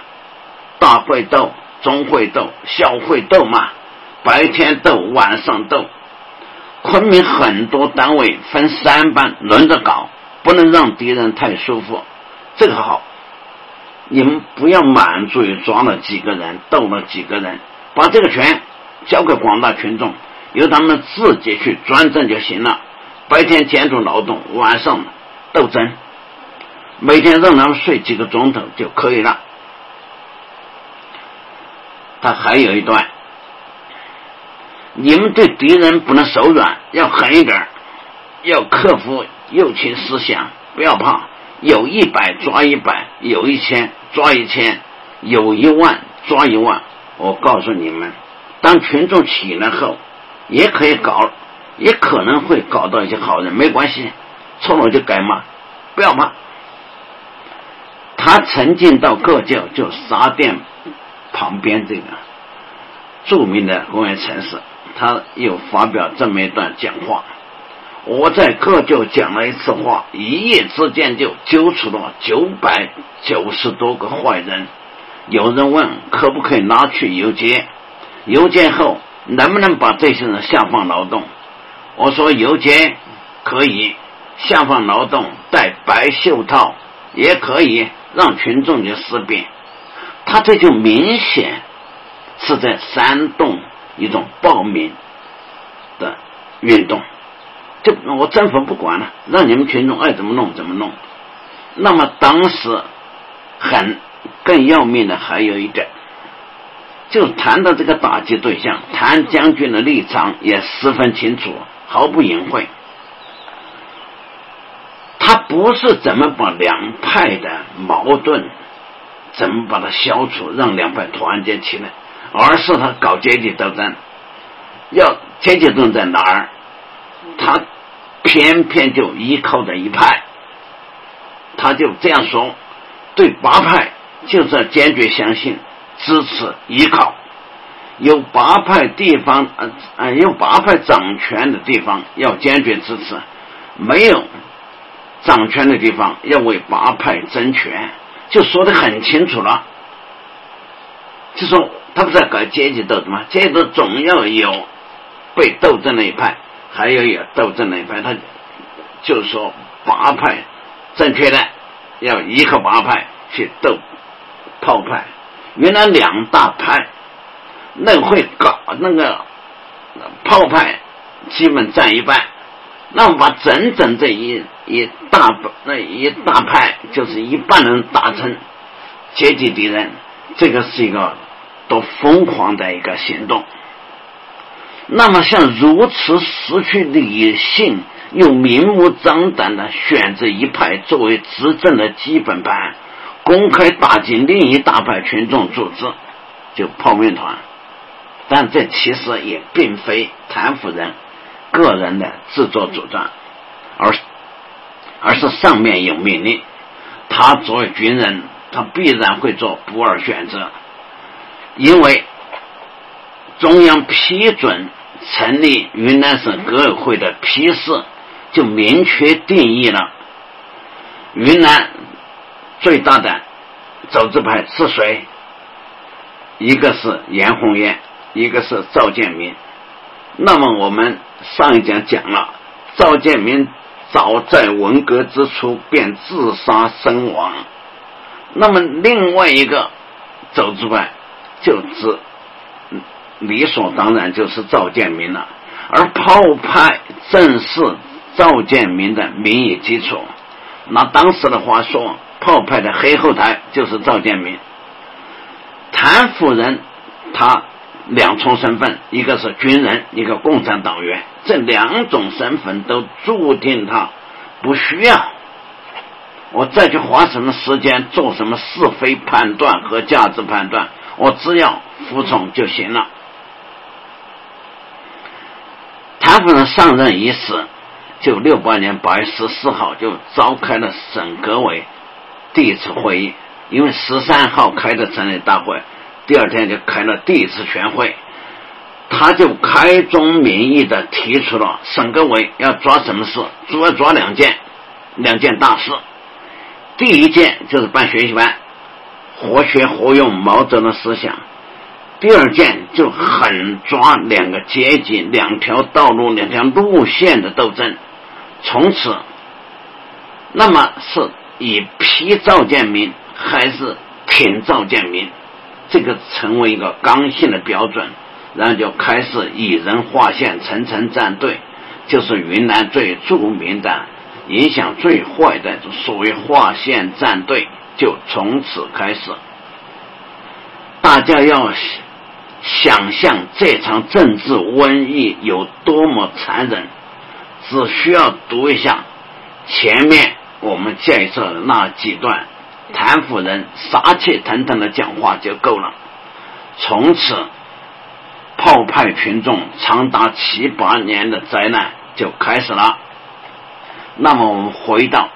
大会斗，中会斗，小会斗嘛，白天斗，晚上斗。昆明很多单位分三班轮着搞，不能让敌人太舒服。这个好，你们不要满足于抓了几个人，斗了几个人，把这个权交给广大群众。由他们自己去专政就行了。白天监督劳动，晚上斗争，每天让他们睡几个钟头就可以了。他还有一段，你们对敌人不能手软，要狠一点，要克服右倾思想，不要怕。有一百抓一百，有一千抓一千，有一万抓一万。我告诉你们，当群众起来后。也可以搞，也可能会搞到一些好人，没关系，错了就改嘛，不要骂。他曾经到各教就沙店旁边这个著名的工业城市，他又发表这么一段讲话。我在各就讲了一次话，一夜之间就揪出了九百九十多个坏人。有人问可不可以拿去游街？游街后。能不能把这些人下放劳动？我说游街可以下放劳动，戴白袖套也可以让群众去思辨。他这就明显是在煽动一种暴民的运动。就我政府不管了，让你们群众爱怎么弄怎么弄。那么当时很更要命的还有一点。就谈到这个打击对象，谭将军的立场也十分清楚，毫不隐晦。他不是怎么把两派的矛盾怎么把它消除，让两派团结起来，而是他搞阶级斗争。要阶级斗争在哪儿？他偏偏就依靠着一派，他就这样说：对八派就是要坚决相信。支持依靠，有八派地方，呃呃，有八派掌权的地方要坚决支持，没有掌权的地方要为八派争权，就说的很清楚了。就说他不是在搞阶级斗争吗？阶级斗争总要有被斗争的一派，还要有斗争的一派。他就是说八派正确的要依靠八派去斗炮派。原来两大派，那会搞那个炮派，基本占一半。那么把整整这一一大那一大派，就是一半人打成阶级敌人，这个是一个多疯狂的一个行动。那么像如此失去理性，又明目张胆的选择一派作为执政的基本盘。公开打击另一大派群众组织，就泡面团，但这其实也并非谭夫人个人的自作主张，而而是上面有命令，他作为军人，他必然会做不二选择，因为中央批准成立云南省革委会的批示，就明确定义了云南。最大的走资派是谁？一个是严红艳，一个是赵建民。那么我们上一讲讲了，赵建民早在文革之初便自杀身亡。那么另外一个走资派就指理所当然就是赵建民了，而炮派正是赵建民的民意基础。拿当时的话说。炮派的黑后台就是赵建民，谭夫人，他两重身份，一个是军人，一个共产党员，这两种身份都注定他不需要我再去花什么时间做什么是非判断和价值判断，我只要服从就行了。谭夫人上任伊始，就六八年八月十四号就召开了省革委。第一次会议，因为十三号开的成立大会，第二天就开了第一次全会。他就开宗明义的提出了省革委要抓什么事，主要抓两件，两件大事。第一件就是办学习班，活学活用毛泽东思想；第二件就狠抓两个阶级、两条道路、两条路线的斗争。从此，那么是以批赵建民还是挺赵建民，这个成为一个刚性的标准。然后就开始以人划线，层层站队，就是云南最著名的、影响最坏的，所谓划线站队，就从此开始。大家要想象这场政治瘟疫有多么残忍，只需要读一下前面我们介绍的那几段谭夫人杀气腾腾的讲话就够了。从此。炮派群众长达七八年的灾难就开始了。那么我们回到，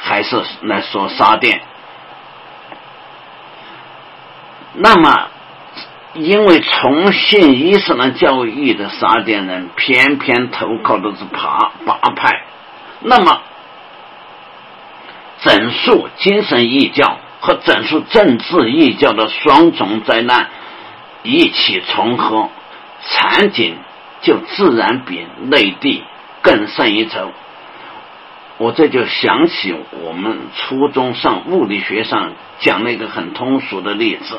还是来说沙甸。那么，因为重信伊斯兰教义的沙甸人，偏偏投靠的是爬八派。那么，整肃精神异教和整肃政治异教的双重灾难。一起重合，场景就自然比内地更胜一筹。我这就想起我们初中上物理学上讲了一个很通俗的例子，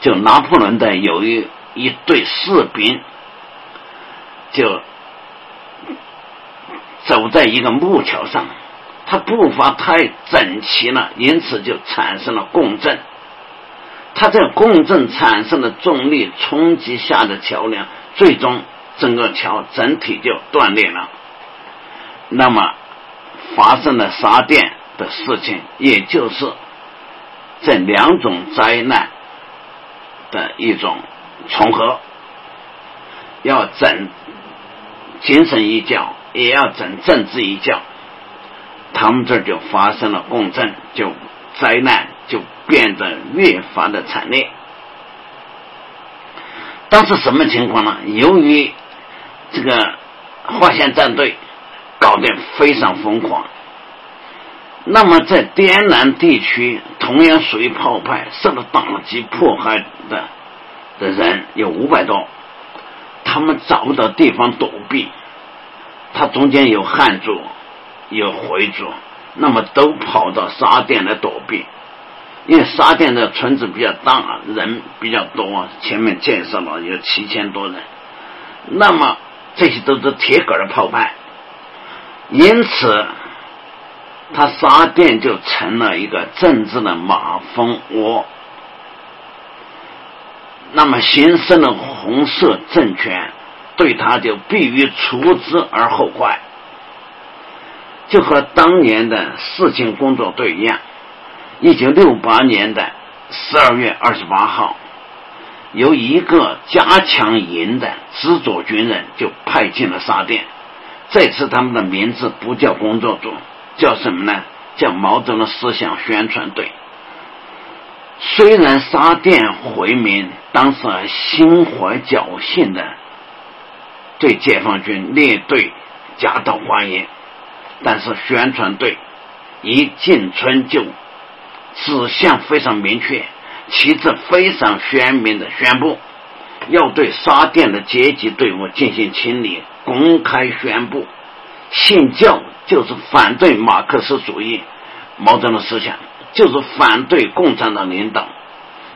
就拿破仑的有一一队士兵，就走在一个木桥上，他步伐太整齐了，因此就产生了共振。它在共振产生的重力冲击下的桥梁，最终整个桥整体就断裂了。那么发生了沙电的事情，也就是这两种灾难的一种重合，要整精神一教，也要整政治一教，他们这就发生了共振，就灾难。就变得越发的惨烈。当时什么情况呢？由于这个划线战队搞得非常疯狂，那么在滇南地区同样属于炮派，受到打击迫害的的人有五百多，他们找不到地方躲避，他中间有汉族，有回族，那么都跑到沙甸来躲避。因为沙甸的村子比较大，人比较多，前面介绍了有七千多人，那么这些都是铁杆的炮派，因此，他沙甸就成了一个政治的马蜂窝。那么新生的红色政权对他就必于除之而后快，就和当年的事情工作队一样。一九六八年的十二月二十八号，由一个加强营的执着军人就派进了沙甸。这次他们的名字不叫工作组，叫什么呢？叫毛泽东思想宣传队。虽然沙甸回民当时还心怀侥幸的对解放军列队夹道欢迎，但是宣传队一进村就。指向非常明确，旗帜非常鲜明的宣布，要对沙甸的阶级队伍进行清理。公开宣布，信教就是反对马克思主义、毛泽东思想，就是反对共产党领导。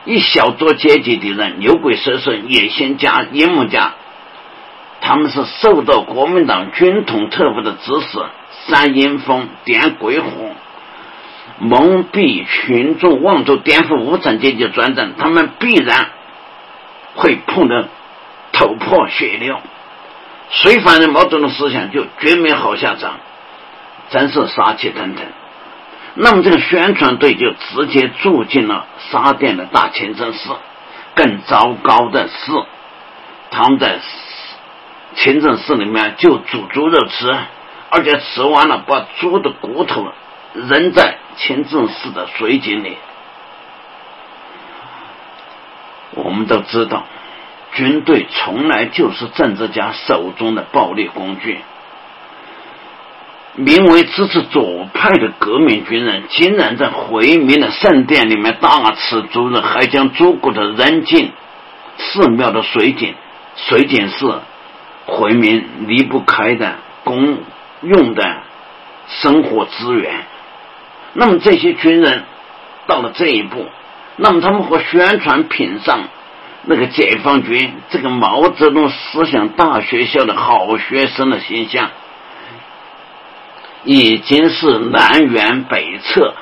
一小撮阶级敌人，牛鬼蛇神、野心家、阴谋家，他们是受到国民党军统特务的指使，煽阴风、点鬼火。蒙蔽群众，妄图颠覆无产阶级专政，他们必然会碰得头破血流。谁反对毛泽东思想，就绝没好下场，真是杀气腾腾。那么这个宣传队就直接住进了沙甸的大清真寺。更糟糕的是，他们在清真寺里面就煮猪肉吃，而且吃完了把猪的骨头扔在。清真寺的水井里，我们都知道，军队从来就是政治家手中的暴力工具。名为支持左派的革命军人，竟然在回民的圣殿里面大吃猪肉，还将猪骨头扔进寺庙的水井。水井是回民离不开的公用的生活资源。那么这些军人到了这一步，那么他们和宣传品上那个解放军这个毛泽东思想大学校的好学生的形象。已经是南辕北辙，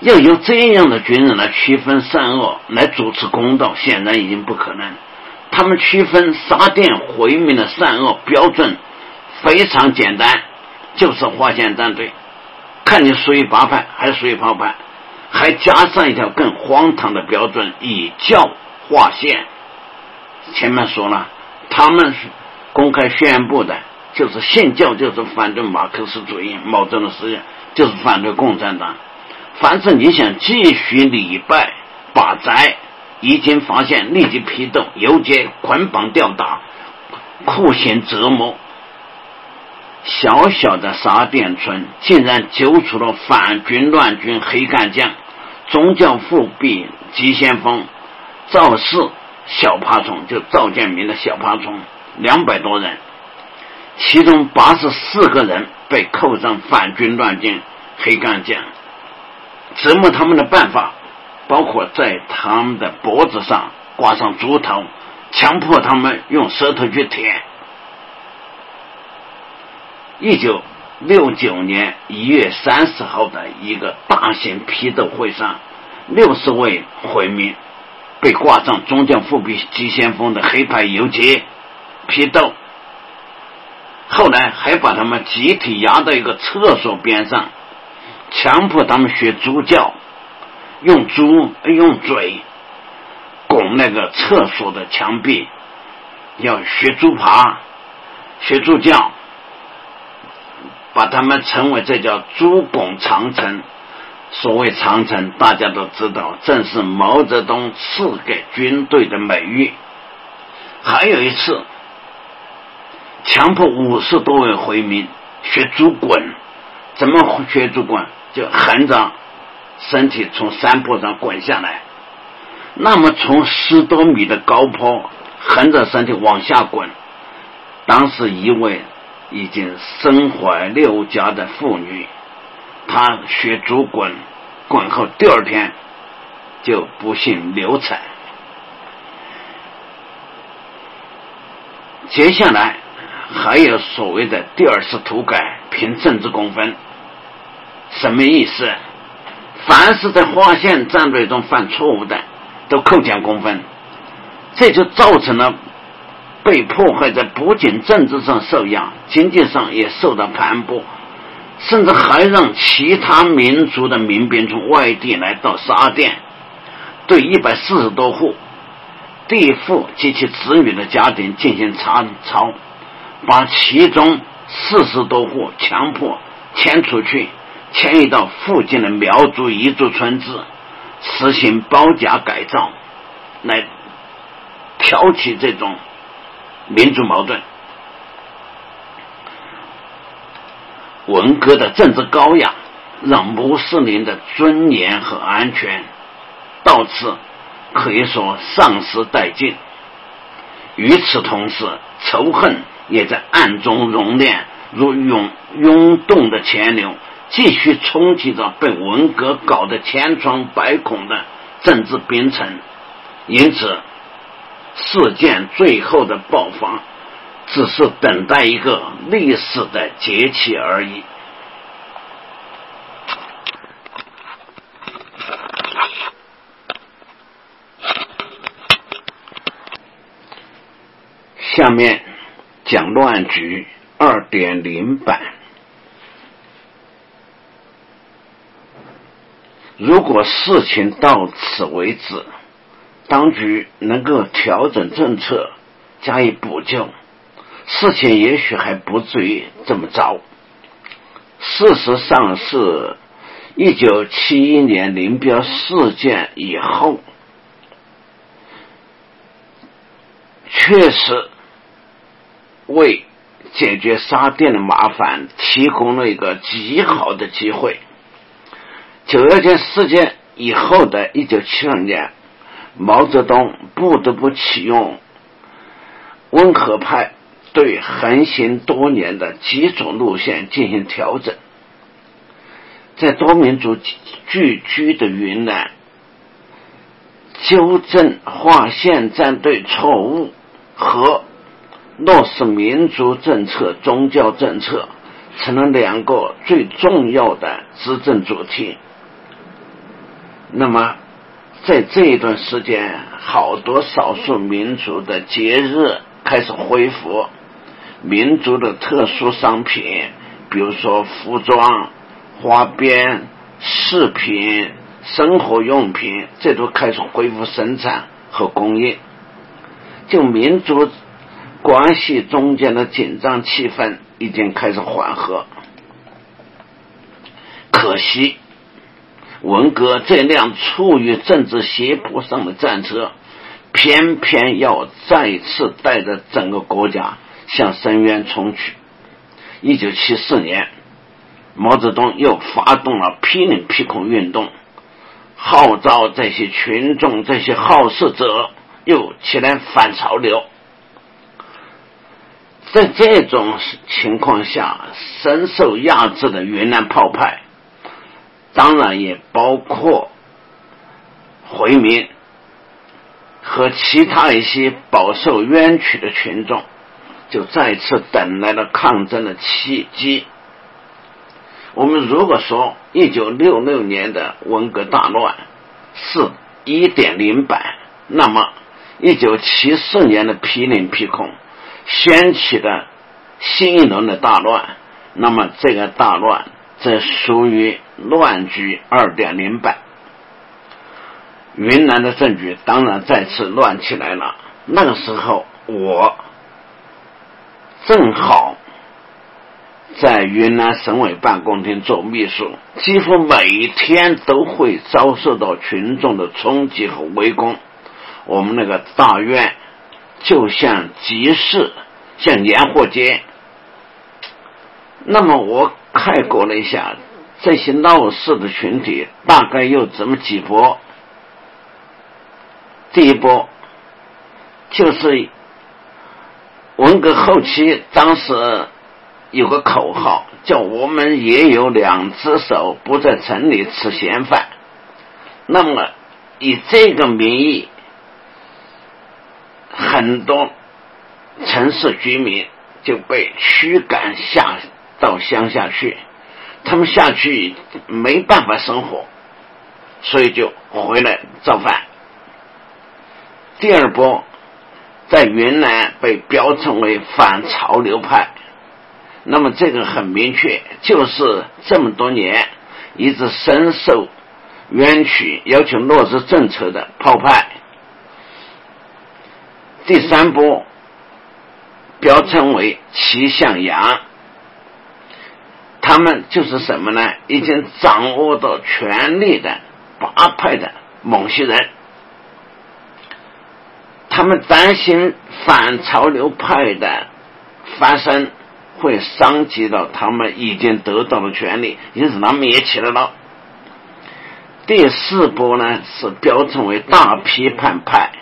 要由这样的军人来区分善恶，来主持公道，显然已经不可能。他们区分沙甸回民的善恶标准非常简单，就是划线站队，看你属于八派还是属于炮派，还加上一条更荒唐的标准，以教划线。前面说了，他们公开宣布的。就是信教，就是反对马克思主义、毛泽东思想，就是反对共产党。凡是你想继续礼拜、把宅，一经发现立即批斗、游街、捆绑吊打、酷刑折磨。小小的沙甸村竟然揪出了反军乱军黑干将、宗教复辟急先锋赵氏小爬虫，就赵建民的小爬虫，两百多人。其中八十四个人被扣上反军乱军黑干将，折磨他们的办法包括在他们的脖子上挂上猪头，强迫他们用舌头去舔。一九六九年一月三十号的一个大型批斗会上，六十位回民被挂上宗教复辟急先锋的黑牌游街批斗。后来还把他们集体押到一个厕所边上，强迫他们学猪叫，用猪用嘴拱那个厕所的墙壁，要学猪爬，学猪叫，把他们称为这叫猪拱长城。所谓长城，大家都知道，正是毛泽东赐给军队的美誉。还有一次。强迫五十多位回民学猪滚，怎么学猪滚？就横着身体从山坡上滚下来。那么从十多米的高坡横着身体往下滚。当时一位已经身怀六甲的妇女，他学猪滚，滚后第二天就不幸流产。接下来。还有所谓的第二次土改，凭政治公分，什么意思？凡是在划线战略中犯错误的，都扣减公分，这就造成了被迫害在不仅政治上受压，经济上也受到盘剥，甚至还让其他民族的民兵从外地来到沙甸，对一百四十多户地富及其子女的家庭进行查抄。把其中四十多户强迫迁出去，迁移到附近的苗族彝族村子，实行包夹改造，来挑起这种民族矛盾。文革的政治高压，让穆斯林的尊严和安全到此可以说丧失殆尽。与此同时，仇恨。也在暗中熔炼，如涌涌动的钱流，继续冲击着被文革搞得千疮百孔的政治冰层。因此，事件最后的爆发，只是等待一个历史的节气而已。下面。讲乱局二点零版。如果事情到此为止，当局能够调整政策加以补救，事情也许还不至于这么糟。事实上是，一九七一年林彪事件以后，确实为解决沙甸的麻烦提供了一个极好的机会。九二件事件以后的一九七二年，毛泽东不得不启用温和派对横行多年的几种路线进行调整。在多民族聚居的云南，纠正划线站队错误和落实民族政策、宗教政策，成了两个最重要的执政主题。那么，在这一段时间，好多少数民族的节日开始恢复，民族的特殊商品，比如说服装、花边、饰品、生活用品，这都开始恢复生产和供应。就民族关系中间的紧张气氛已经开始缓和，可惜。文革这辆处于政治斜坡上的战车，偏偏要再次带着整个国家向深渊冲去。一九七四年，毛泽东又发动了批林批孔运动，号召这些群众、这些好事者又起来反潮流。在这种情况下，深受压制的云南炮派。当然也包括回民和其他一些饱受冤屈的群众，就再次等来了抗争的契机。我们如果说一九六六年的文革大乱是一点零版，那么一九七四年的批林批孔掀起的新一轮的大乱，那么这个大乱。则属于乱局二点零版。云南的政局当然再次乱起来了。那个时候，我正好在云南省委办公厅做秘书，几乎每天都会遭受到群众的冲击和围攻。我们那个大院就像集市，像年货街。那么我。概括了一下这些闹事的群体，大概又怎么几波。第一波就是文革后期，当时有个口号叫“我们也有两只手，不在城里吃闲饭”。那么以这个名义，很多城市居民就被驱赶下。到乡下去，他们下去没办法生活，所以就回来造反。第二波在云南被标称为反潮流派，那么这个很明确，就是这么多年一直深受冤屈、要求落实政策的炮派。第三波标称为齐向阳。他们就是什么呢？已经掌握到权力的八派的某些人，他们担心反潮流派的发生会伤及到他们已经得到的权利，因此他们也起来了。第四波呢是标称为大批判派，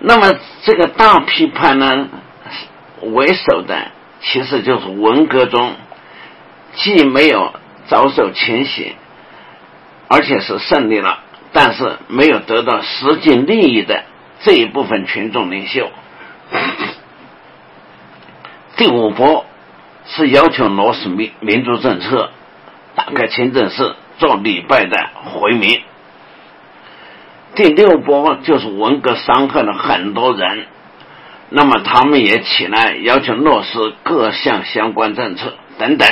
那么这个大批判呢为首的其实就是文革中。既没有遭受清洗，而且是胜利了，但是没有得到实际利益的这一部分群众领袖。第五波是要求落实民民族政策，打开清真寺做礼拜的回民。第六波就是文革伤害了很多人，那么他们也起来要求落实各项相关政策等等。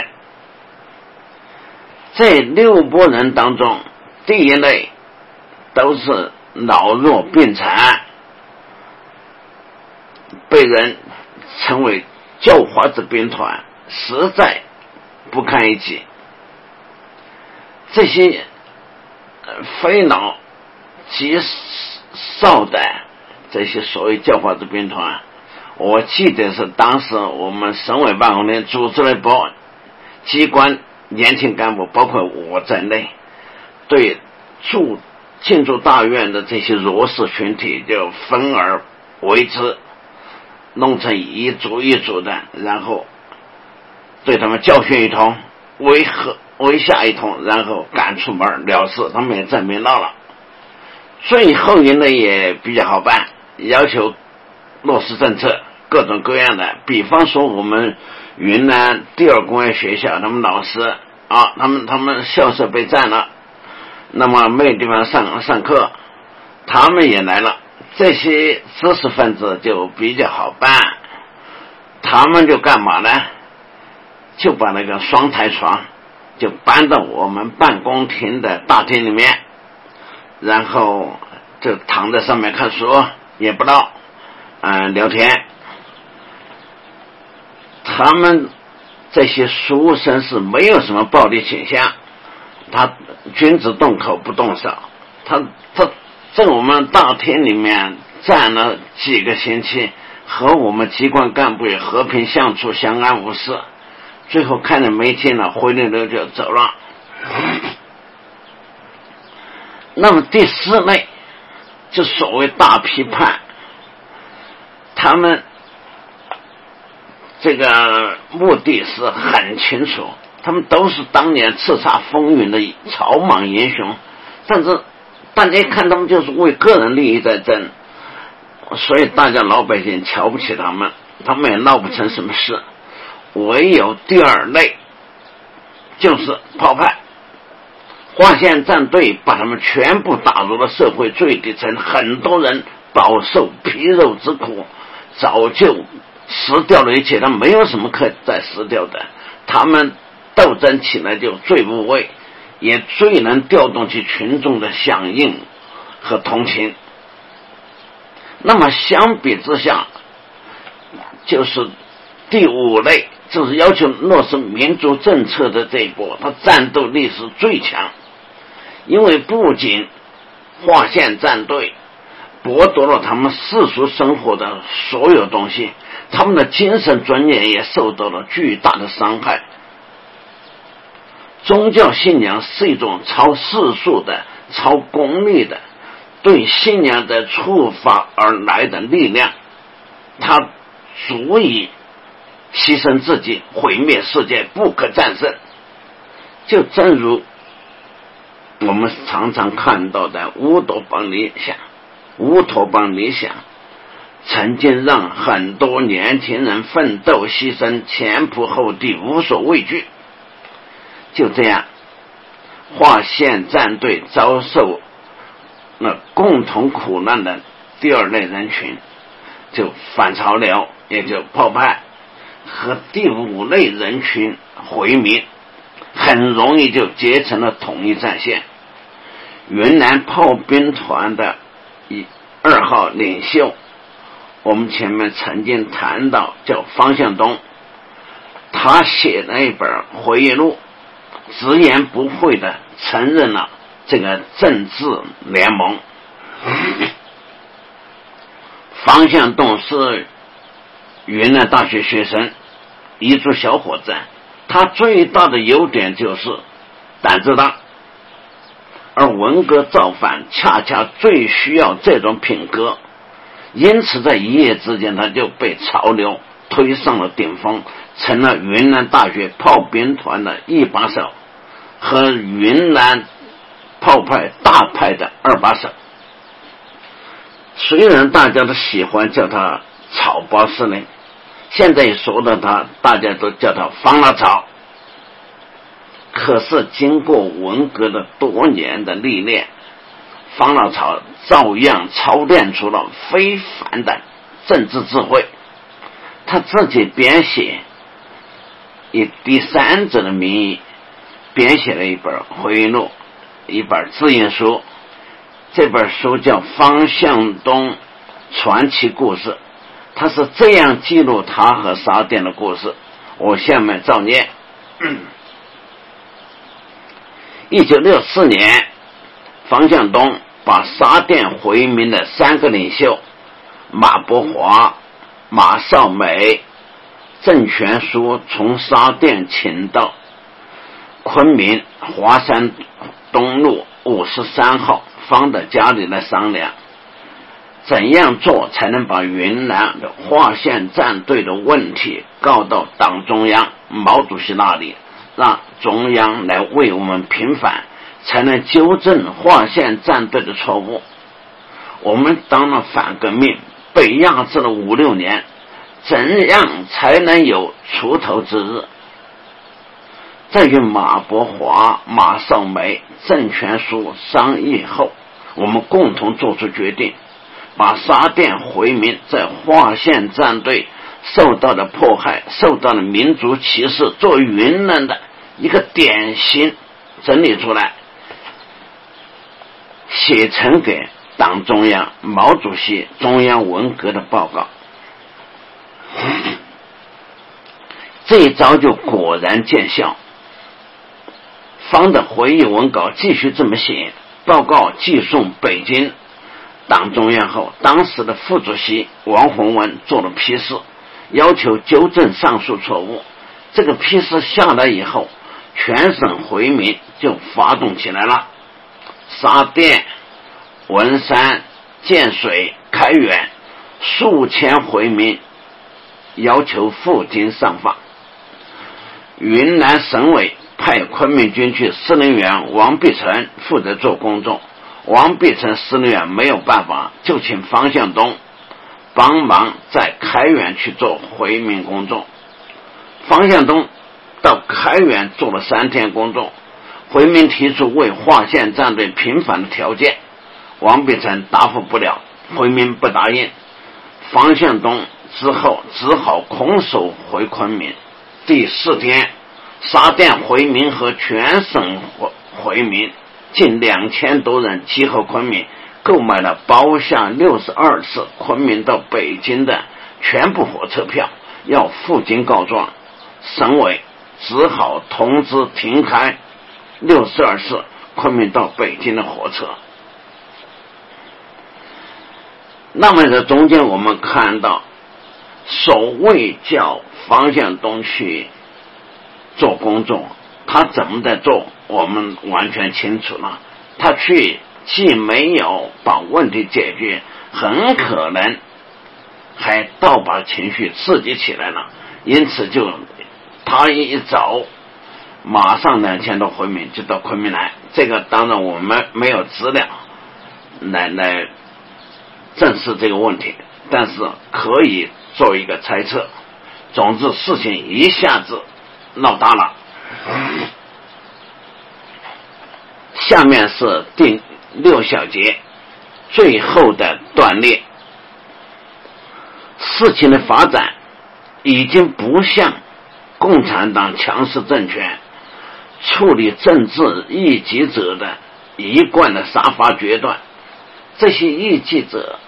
这六拨人当中，第一类都是老弱病残，被人称为“叫花子兵团”，实在不堪一击。这些非老即少的这些所谓教化子兵团，我记得是当时我们省委办公厅组织了一波机关年轻干部，包括我在内，对驻进驻大院的这些弱势群体就分而为之，弄成一组一组的，然后对他们教训一通，威吓威吓一通，然后赶出门了事，他们也再没闹了。最后一类也比较好办，要求落实政策，各种各样的。比方说，我们云南第二工业学校，他们老师啊，他们他们校舍被占了，那么没有地方上上课，他们也来了。这些知识分子就比较好办，他们就干嘛呢？就把那个双台床就搬到我们办公厅的大厅里面。然后就躺在上面看书，也不闹，嗯，聊天。他们这些书生是没有什么暴力倾向，他君子动口不动手。他他在我们大厅里面站了几个星期，和我们机关干部也和平相处，相安无事。最后看着没劲了，灰溜溜就走了。那么第四类，就所谓大批判，他们这个目的是很清楚，他们都是当年叱咤风云的草莽英雄，但是大家一看他们就是为个人利益在争，所以大家老百姓瞧不起他们，他们也闹不成什么事。唯有第二类，就是炮派。划线战队把他们全部打入了社会最底层，很多人饱受皮肉之苦，早就失掉了一切，他没有什么可再失掉的。他们斗争起来就最无畏，也最能调动起群众的响应和同情。那么相比之下，就是第五类，就是要求落实民族政策的这一波，他战斗力是最强。因为不仅划线战队剥夺了他们世俗生活的所有东西，他们的精神尊严也受到了巨大的伤害。宗教信仰是一种超世俗的、超功利的，对信仰的触发而来的力量，它足以牺牲自己、毁灭世界，不可战胜。就正如。我们常常看到的乌托邦理想，乌托邦理想曾经让很多年轻人奋斗牺牲，前仆后继，无所畏惧。就这样，划线战队遭受那共同苦难的第二类人群，就反潮流，也就炮派和第五类人群回民，很容易就结成了统一战线。云南炮兵团的一二号领袖，我们前面曾经谈到，叫方向东，他写了一本回忆录，直言不讳的承认了这个政治联盟。方向东是云南大学学生，彝族小伙子，他最大的优点就是胆子大。而文革造反，恰恰最需要这种品格，因此在一夜之间，他就被潮流推上了顶峰，成了云南大学炮兵团的一把手和云南炮派大派的二把手。虽然大家都喜欢叫他草包司令，现在说到他，大家都叫他方老草。可是经过文革的多年的历练，方老草照样操练出了非凡的政治智慧。他自己编写以第三者的名义编写了一本回忆录，一本自印书。这本书叫《方向东传奇故事》，他是这样记录他和沙甸的故事。我下面照念。一九六四年，方向东把沙甸回民的三个领袖马伯华、马少美、郑全书从沙甸请到昆明华山东路五十三号方的家里来商量，怎样做才能把云南的划线战队的问题告到党中央毛主席那里，让中央来为我们平反。才能纠正划线战队的错误。我们当了反革命，被压制了五六年，怎样才能有出头之日？在与马伯华、马少梅、郑全书商议后，我们共同做出决定，把沙甸回民在划线战队受到的迫害、受到的民族歧视，作为云南的一个典型整理出来。写成给党中央、毛主席中央文革的报告，这一招就果然见效。方的回忆文稿继续这么写，报告寄送北京党中央后，当时的副主席王洪文做了批示，要求纠正上述错误。这个批示下来以后，全省回民就发动起来了。沙甸、文山、建水、开远，数千回民要求赴京上访。云南省委派昆明军区司令员王必成负责做工作。王必成司令员没有办法，就请方向东帮忙在开远去做回民工作。方向东到开远做了三天工作。回民提出为划线战队平反的条件，王必成答复不了，回民不答应，方向东之后只好空手回昆明。第四天，沙甸回民和全省回回民近两千多人集合昆明，购买了包下六十二次昆明到北京的全部火车票，要赴京告状。省委只好通知停开。六十二次昆明到北京的火车。那么在中间，我们看到，所谓叫方向东去做工作，他怎么在做？我们完全清楚了。他去既没有把问题解决，很可能还倒把情绪刺激起来了。因此，就他一走。马上两千多回民就到昆明来，这个当然我们没有资料来来证实这个问题，但是可以做一个猜测。总之，事情一下子闹大了。下面是第六小节最后的断裂。事情的发展已经不像共产党强势政权。处理政治异己者的一贯的杀伐决断，这些异己者，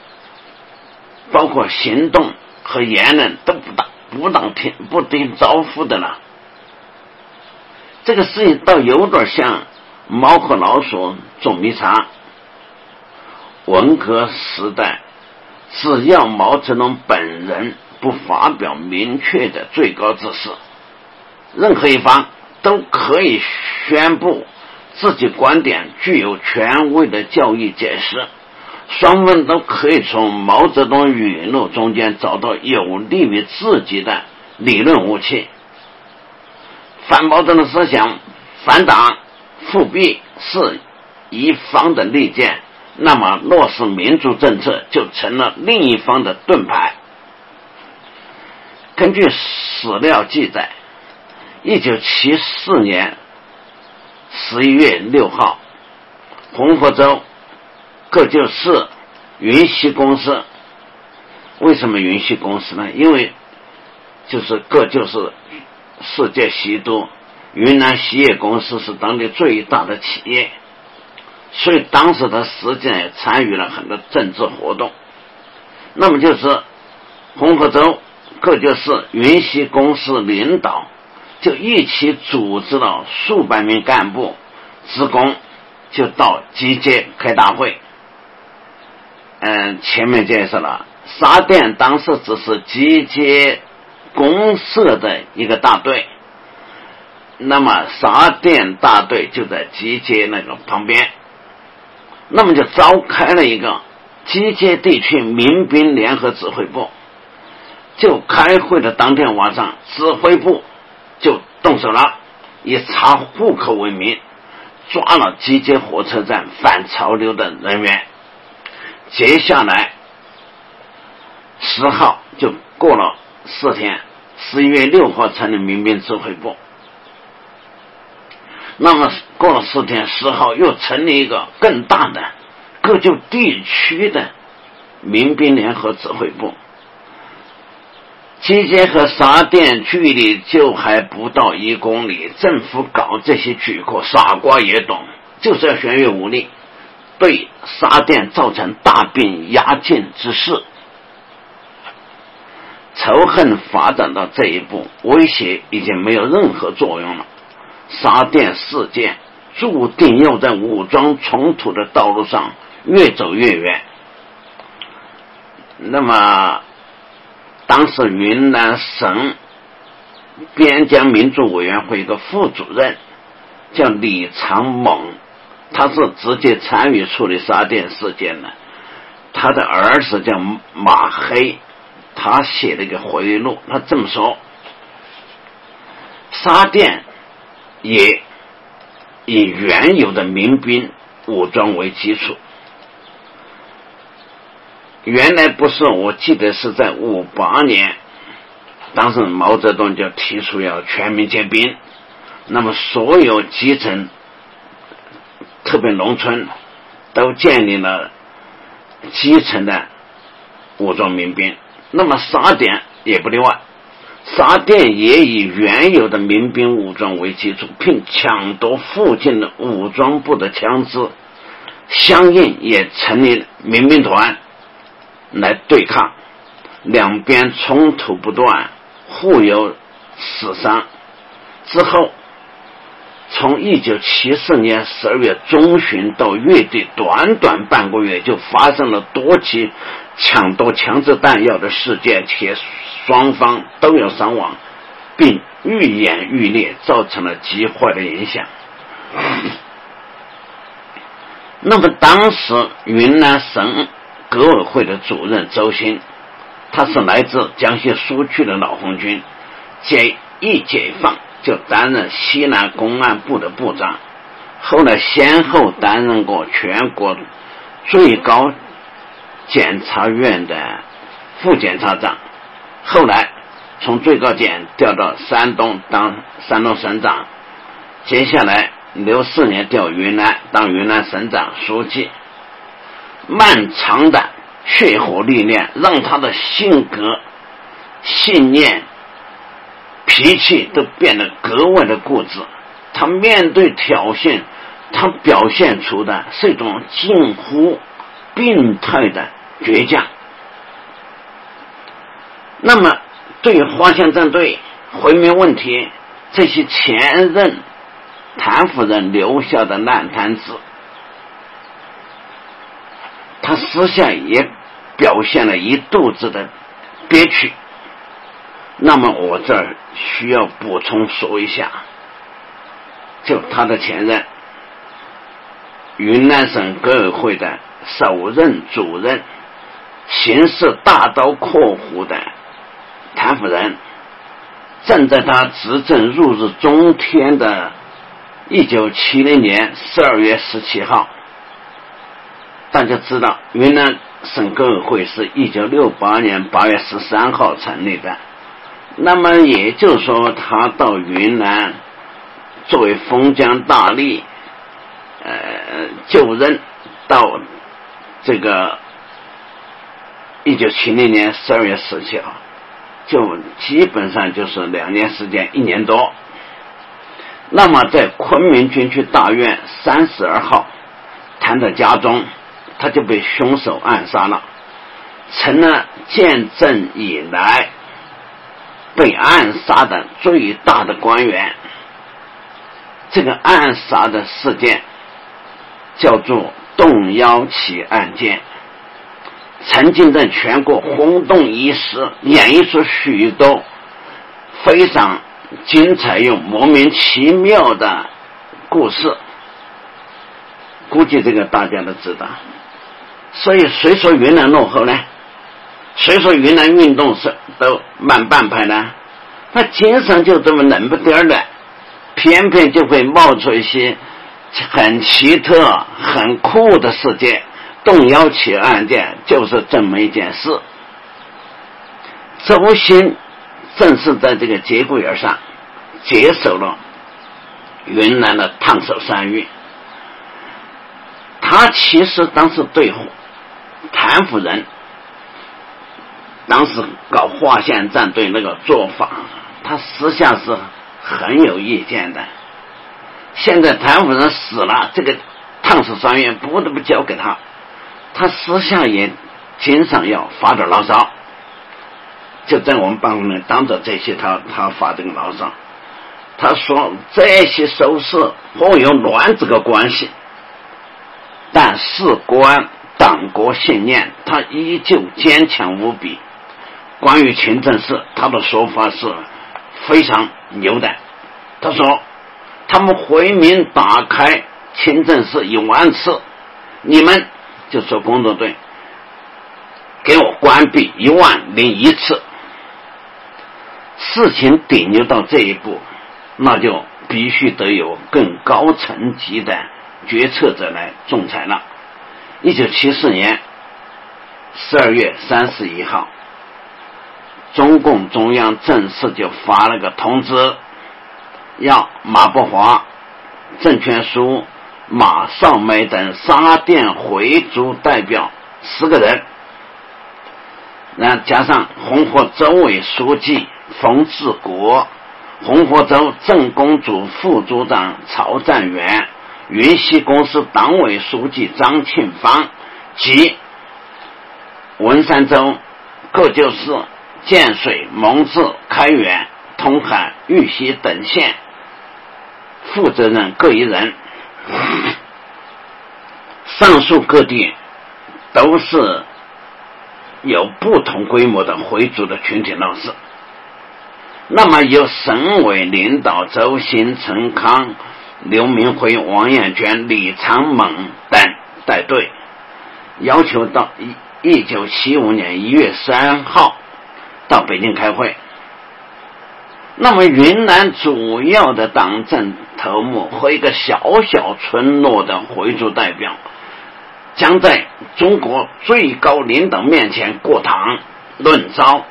包括行动和言论都不当不当听不听招呼的了。这个事情倒有点像猫和老鼠捉迷藏。文革时代，只要毛泽东本人不发表明确的最高指示，任何一方。都可以宣布自己观点具有权威的教育解释，双方都可以从毛泽东语录中间找到有利于自己的理论武器。反毛泽东思想、反党、复辟是一方的利剑，那么落实民主政策就成了另一方的盾牌。根据史料记载。一九七四年十一月六号，红河州各就是云溪公司，为什么云溪公司呢？因为就是各就是世界西都，云南锡业公司是当地最大的企业，所以当时他实际上也参与了很多政治活动。那么就是红河州各就是云溪公司领导。就一起组织了数百名干部、职工，就到集结开大会。嗯，前面介绍了沙店当时只是集结公社的一个大队，那么沙店大队就在集结那个旁边，那么就召开了一个集结地区民兵联合指挥部。就开会的当天晚上，指挥部就动手了，以查户口为名，抓了集结火车站反潮流的人员。接下来十号就过了四天，十一月六号成立民兵指挥部。那么过了四天，十号又成立一个更大的各就地区的民兵联合指挥部。集结和沙店距离就还不到一公里，政府搞这些举措，傻瓜也懂，就是要悬越武力，对沙甸造成大兵压境之势。仇恨发展到这一步，威胁已经没有任何作用了。沙甸事件注定要在武装冲突的道路上越走越远。那么。当时云南省边疆民族委员会一个副主任叫李长猛，他是直接参与处理沙店事件的。他的儿子叫马黑，他写了一个回忆录，他这么说：沙店也以原有的民兵武装为基础。原来不是，我记得是在五八年，当时毛泽东就提出要全民皆兵，那么所有基层，特别农村，都建立了基层的武装民兵。那么沙店也不例外，沙店也以原有的民兵武装为基础，并抢夺附近的武装部的枪支，相应也成立民兵团。来对抗，两边冲突不断，互有死伤。之后，从一九七四年十二月中旬到月底，短短半个月就发生了多起抢夺枪支弹药的事件，且双方都有伤亡，并愈演愈烈，造成了极坏的影响。那么，当时云南省。革委会的主任周新，他是来自江西苏区的老红军，解一解放就担任西南公安部的部长，后来先后担任过全国最高检察院的副检察长，后来从最高检调到山东当山东省长，接下来六四年调云南当云南省长书记。漫长的血火历练，让他的性格、信念、脾气都变得格外的固执。他面对挑衅，他表现出的是一种近乎病态的倔强。那么，对于花县战队毁灭问题，这些前任谭夫人留下的烂摊子。他私下也表现了一肚子的憋屈，那么我这儿需要补充说一下，就他的前任，云南省革委会的首任主任，行事大刀阔斧的谭夫人，正在他执政入日中天的一九七零年十二月十七号。大家知道，云南省革委会是一九六八年八月十三号成立的。那么也就是说，他到云南作为封疆大吏，呃，就任到这个一九七零年十二月十七号，就基本上就是两年时间，一年多。那么在昆明军区大院三十二号，谈的家中。他就被凶手暗杀了，成了建政以来被暗杀的最大的官员。这个暗杀的事件叫做“动幺七案件”。曾经在全国轰动一时，演绎出许多非常精彩又莫名其妙的故事。估计这个大家都知道。所以谁说云南落后呢？谁说云南运动是都慢半拍呢？他经常就这么冷不丁的，偏偏就会冒出一些很奇特、很酷的事件。动摇起案件就是这么一件事。周兴正是在这个节骨眼上接手了云南的烫手山芋。他其实当时对谭夫人当时搞划线战队那个做法，他私下是很有意见的。现在谭夫人死了，这个烫手山芋不得不交给他。他私下也经常要发点牢骚，就在我们办公室当着这些，他他发这个牢骚。他说这些收视和有乱这个关系，但事关党国信念，他依旧坚强无比。关于清政事，他的说法是非常牛的。他说他们回民打开清政事一万次，你们。就说工作队给我关闭一万零一次，事情顶牛到这一步，那就必须得有更高层级的决策者来仲裁了。一九七四年十二月三十一号，中共中央正式就发了个通知，要马伯华、郑全书。马少梅等沙甸回族代表十个人，那加上红河州委书记冯志国、红河州镇公组副组长曹占元、云溪公司党委书记张庆芳及文山州各旧市建水、蒙自、开原、通海、玉溪等县负责人各一人。上述各地都是有不同规模的回族的群体闹事，那么由省委领导周新、陈康、刘明辉、王艳娟、李长猛等带队，要求到一一九七五年一月三号北京开会。那么，云南主要的党政头目和一个小小村落的回族代表，将在中国最高领导面前过堂论招，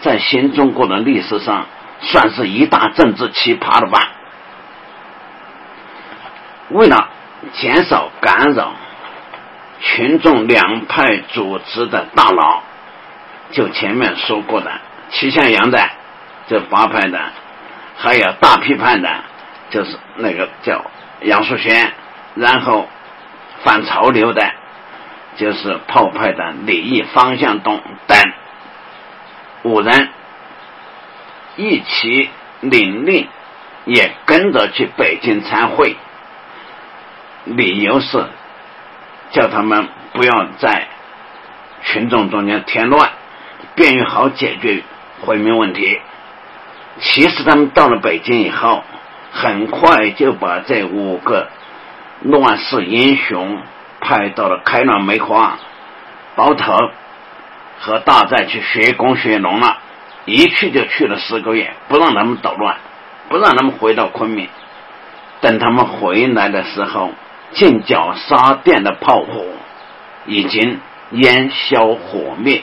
在新中国的历史上算是一大政治奇葩了吧？为了减少干扰，群众两派组织的大佬，就前面说过的齐向阳的。这八派的，还有大批判的，就是那个叫杨树轩，然后反潮流的，就是炮派的李毅、方向东等五人一起领令，也跟着去北京参会，理由是叫他们不要在群众中间添乱，便于好解决回民问题。其实他们到了北京以后，很快就把这五个乱世英雄派到了开朗梅花、包头和大寨去学工学农了。一去就去了四个月，不让他们捣乱，不让他们回到昆明。等他们回来的时候，进剿沙店的炮火已经烟消火灭。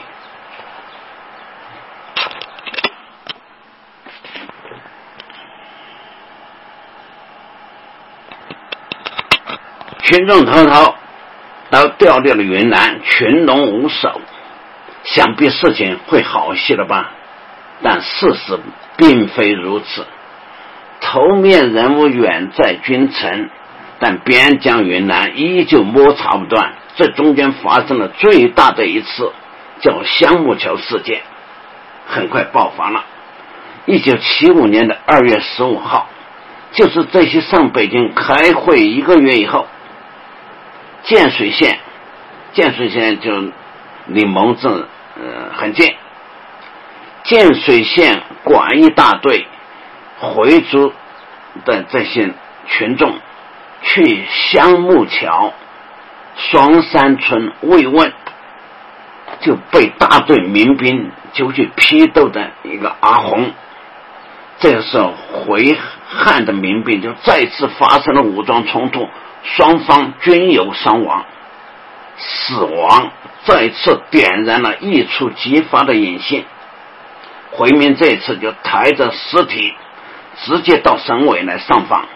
群众滔滔，都调调了云南，群龙无首，想必事情会好些了吧？但事实并非如此。头面人物远在君城，但边疆云南依旧摸查不断。这中间发生了最大的一次，叫香木桥事件，很快爆发了。一九七五年的二月十五号，就是这些上北京开会一个月以后。建水县，建水县就离蒙自呃很近。建水县广义大队回族的这些群众去香木桥双山村慰问，就被大队民兵就去批斗的一个阿红。这个时候，回汉的民兵就再次发生了武装冲突，双方均有伤亡、死亡，再次点燃了一触即发的引信。回民这次就抬着尸体，直接到省委来上访，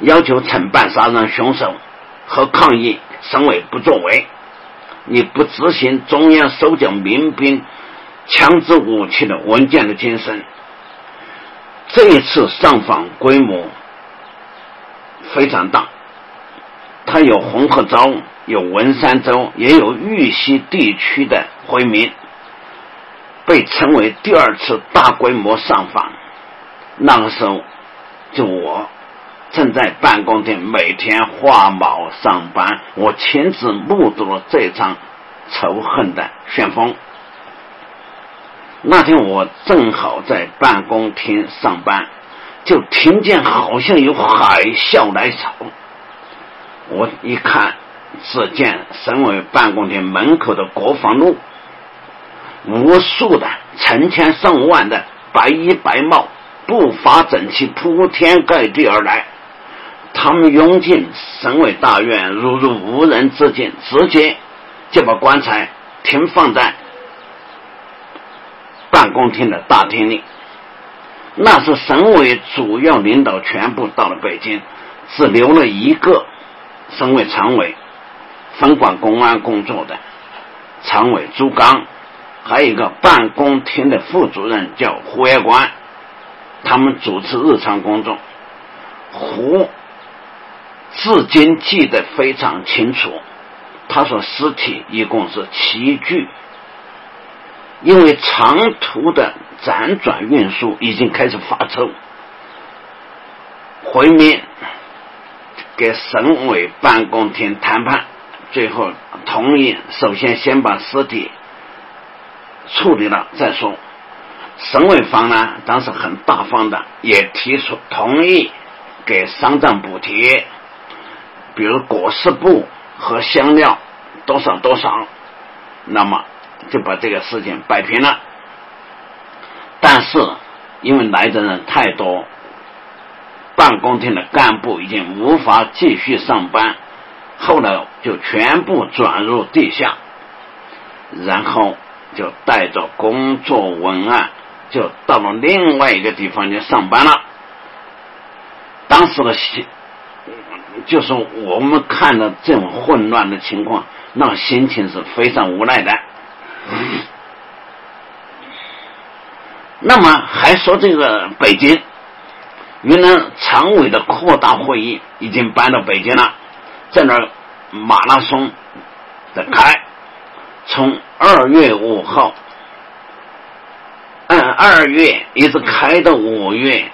要求惩办杀人凶手和抗议。省委不作为，你不执行中央收缴民兵枪支武器的文件的精神。这一次上访规模非常大，它有红河州、有文山州，也有玉溪地区的回民。被称为第二次大规模上访，那个时候，就我正在办公厅每天画卯上班，我亲自目睹了这场仇恨的旋风。那天我正好在办公厅上班，就听见好像有海啸来潮。我一看，只见省委办公厅门口的国防路。无数的成千上万的白衣白帽、步伐整齐、铺天盖地而来，他们涌进省委大院，如入无人之境，直接就把棺材停放在办公厅的大厅里。那是省委主要领导全部到了北京，只留了一个省委常委，分管公安工作的常委朱刚。还有一个办公厅的副主任叫胡业官，他们主持日常工作。胡至今记得非常清楚，他说尸体一共是七具，因为长途的辗转运输已经开始发臭。回民给省委办公厅谈判，最后同意，首先先把尸体。处理了再说，省委方呢当时很大方的，也提出同意给丧葬补贴，比如裹尸布和香料多少多少，那么就把这个事情摆平了。但是因为来的人太多，办公厅的干部已经无法继续上班，后来就全部转入地下，然后。就带着工作文案，就到了另外一个地方去上班了。当时的心，就是我们看到这种混乱的情况，那心情是非常无奈的。那么还说这个北京，云南常委的扩大会议已经搬到北京了，在那儿马拉松的开。从二月五号，按二月一直开到五月，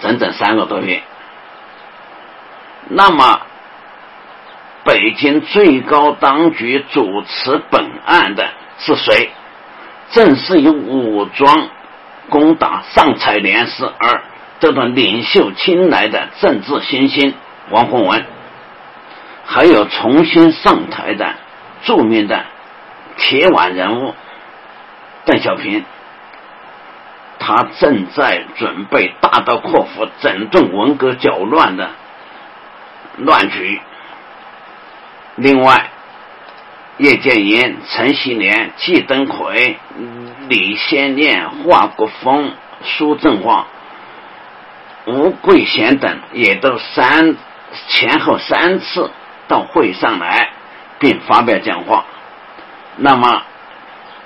整整三个多月。那么，北京最高当局主持本案的是谁？正是以武装攻打上彩莲寺而得到领袖青睐的政治新星王洪文，还有重新上台的。著名的铁腕人物邓小平，他正在准备大刀阔斧整顿文革搅乱的乱局。另外，叶剑英、陈锡联、季登奎、李先念、华国锋、苏振华、吴桂贤等也都三前后三次到会上来。并发表讲话，那么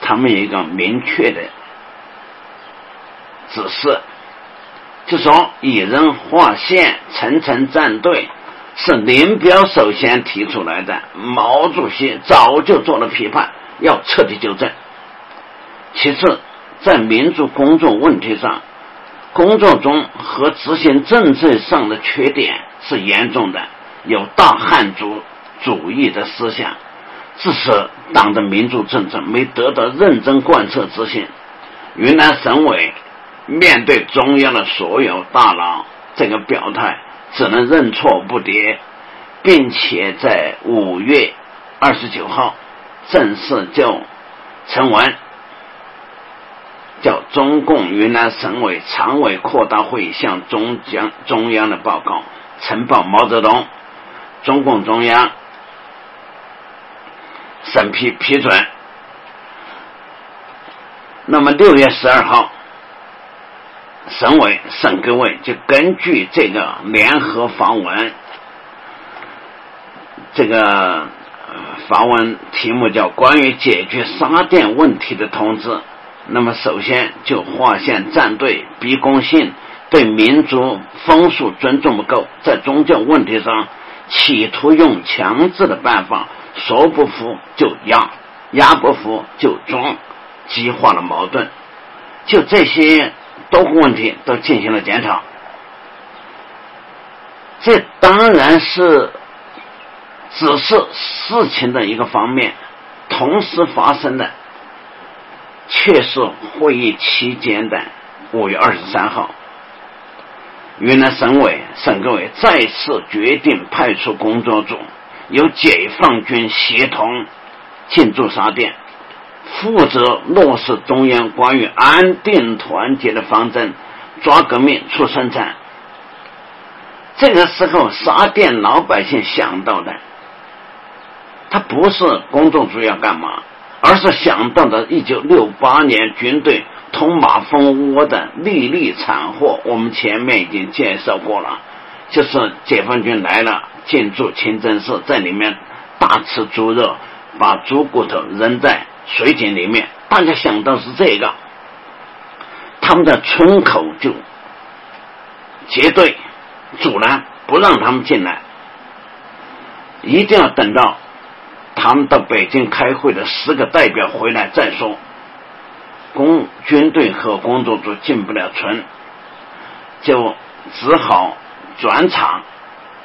他们有一个明确的指示，就说以人划线，层层站队，是林彪首先提出来的，毛主席早就做了批判，要彻底纠正。其次，在民族工作问题上，工作中和执行政策上的缺点是严重的，有大汉族。主义的思想，致使党的民族政策没得到认真贯彻执行。云南省委面对中央的所有大佬这个表态，只能认错不迭，并且在五月二十九号正式就陈文。叫中共云南省委常委扩大会议向中央中央的报告呈报毛泽东，中共中央审批批准。那么六月十二号，省委省革委就根据这个联合发文，这个发文题目叫《关于解决沙电问题的通知》。那么，首先就划线站队，逼宫信对民族风俗尊重不够，在宗教问题上企图用强制的办法，说不服就压，压不服就装，激化了矛盾。就这些多个问题都进行了检讨。这当然是只是事情的一个方面，同时发生的。却是会议期间的五月二十三号，云南省委省革委再次决定派出工作组，由解放军协同进驻沙甸，负责落实中央关于安定团结的方针，抓革命促生产。这个时候，沙甸老百姓想到的，他不是工作组要干嘛。而是想到的1968年军队捅马蜂窝的历历惨祸，我们前面已经介绍过了。就是解放军来了，进驻清真寺，在里面大吃猪肉，把猪骨头扔在水井里面。大家想到是这个，他们在村口就结队阻拦，不让他们进来，一定要等到。他们到北京开会的十个代表回来再说，工军队和工作组进不了村，就只好转场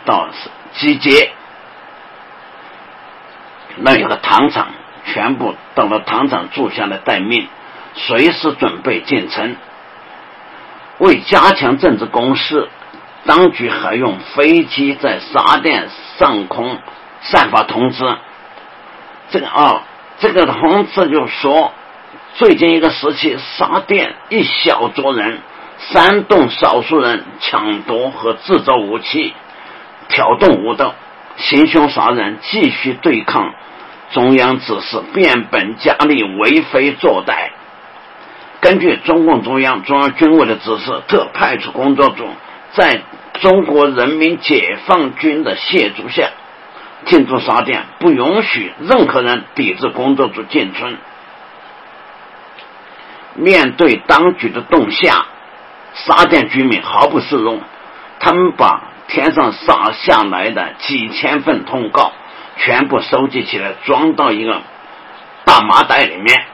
到集结。那有个糖厂，全部到了糖厂住下来待命，随时准备进城。为加强政治攻势，当局还用飞机在沙店上空散发通知。这个啊，这个同志就说，最近一个时期，沙店一小撮人煽动少数人抢夺和制造武器，挑动武斗，行凶杀人，继续对抗中央指示，变本加厉，为非作歹。根据中共中央、中央军委的指示，特派出工作组，在中国人民解放军的协助下。进驻沙店，不允许任何人抵制工作组进村。面对当局的动向，沙店居民毫不示弱，他们把天上洒下来的几千份通告全部收集起来，装到一个大麻袋里面，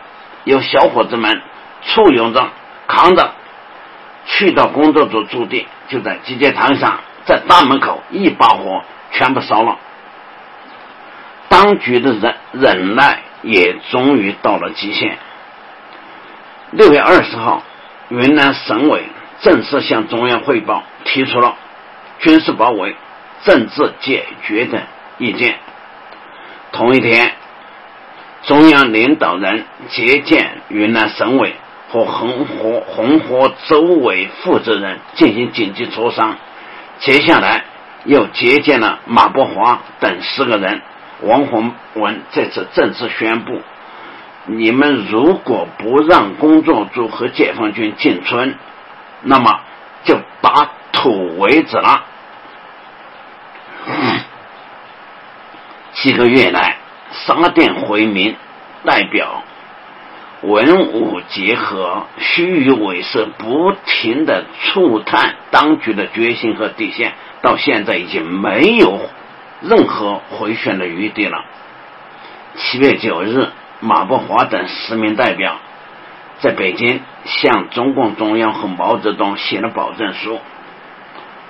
由小伙子们簇拥着扛着，去到工作组驻地，就在集结堂上，在大门口一把火全部烧了。当局的忍忍耐也终于到了极限。六月二十号，云南省委正式向中央汇报，提出了军事包围、政治解决的意见。同一天，中央领导人接见云南省委和红河红河州委负责人进行紧急磋商。接下来又接见了马伯华等十个人。王洪文这次正式宣布：你们如果不让工作组和解放军进村，那么就打土为止了。几个月来，沙甸回民代表文武结合、虚与委蛇，不停的触探当局的决心和底线，到现在已经没有。任何回旋的余地了。七月九日，马伯华等十名代表在北京向中共中央和毛泽东写了保证书，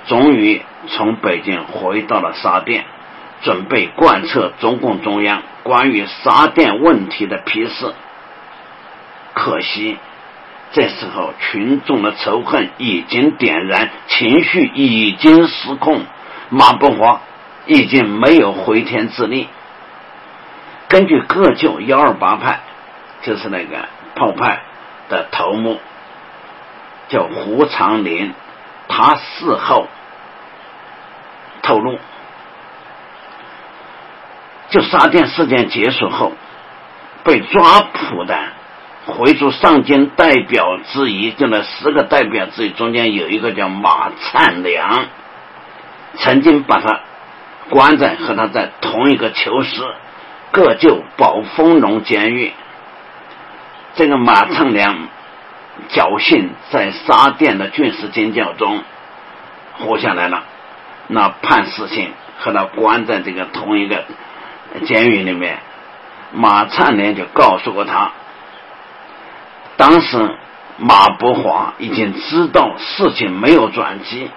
终于从北京回到了沙店，准备贯彻中共中央关于沙甸问题的批示。可惜，这时候群众的仇恨已经点燃，情绪已经失控，马伯华已经没有回天之力。根据各就幺二八派，就是那个炮派的头目，叫胡长林，他事后透露，就沙店事件结束后，被抓捕的回族上京代表之一，就那十个代表之一中间有一个叫马灿良，曾经把他关在和他在同一个囚室。各就宝丰隆监狱，这个马畅良侥幸在沙甸的军事惊叫中活下来了。那判死刑和他关在这个同一个监狱里面，马灿良就告诉过他，当时马伯华已经知道事情没有转机，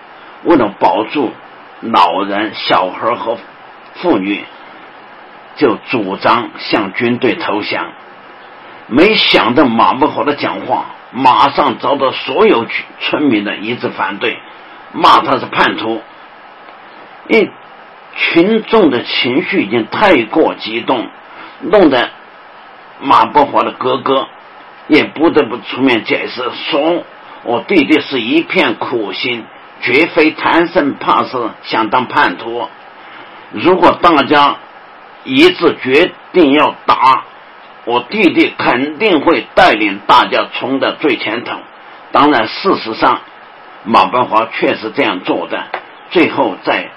为了保住老人、小孩和妇女。就主张向军队投降，没想到马伯华的讲话马上遭到所有村民的一致反对，骂他是叛徒。因群众的情绪已经太过激动，弄得马伯华的哥哥也不得不出面解释，说我弟弟是一片苦心，绝非贪生怕死想当叛徒。如果大家。一致决定要打我弟弟，肯定会带领大家冲在最前头。当然，事实上，马伯华确实这样做的。最后，在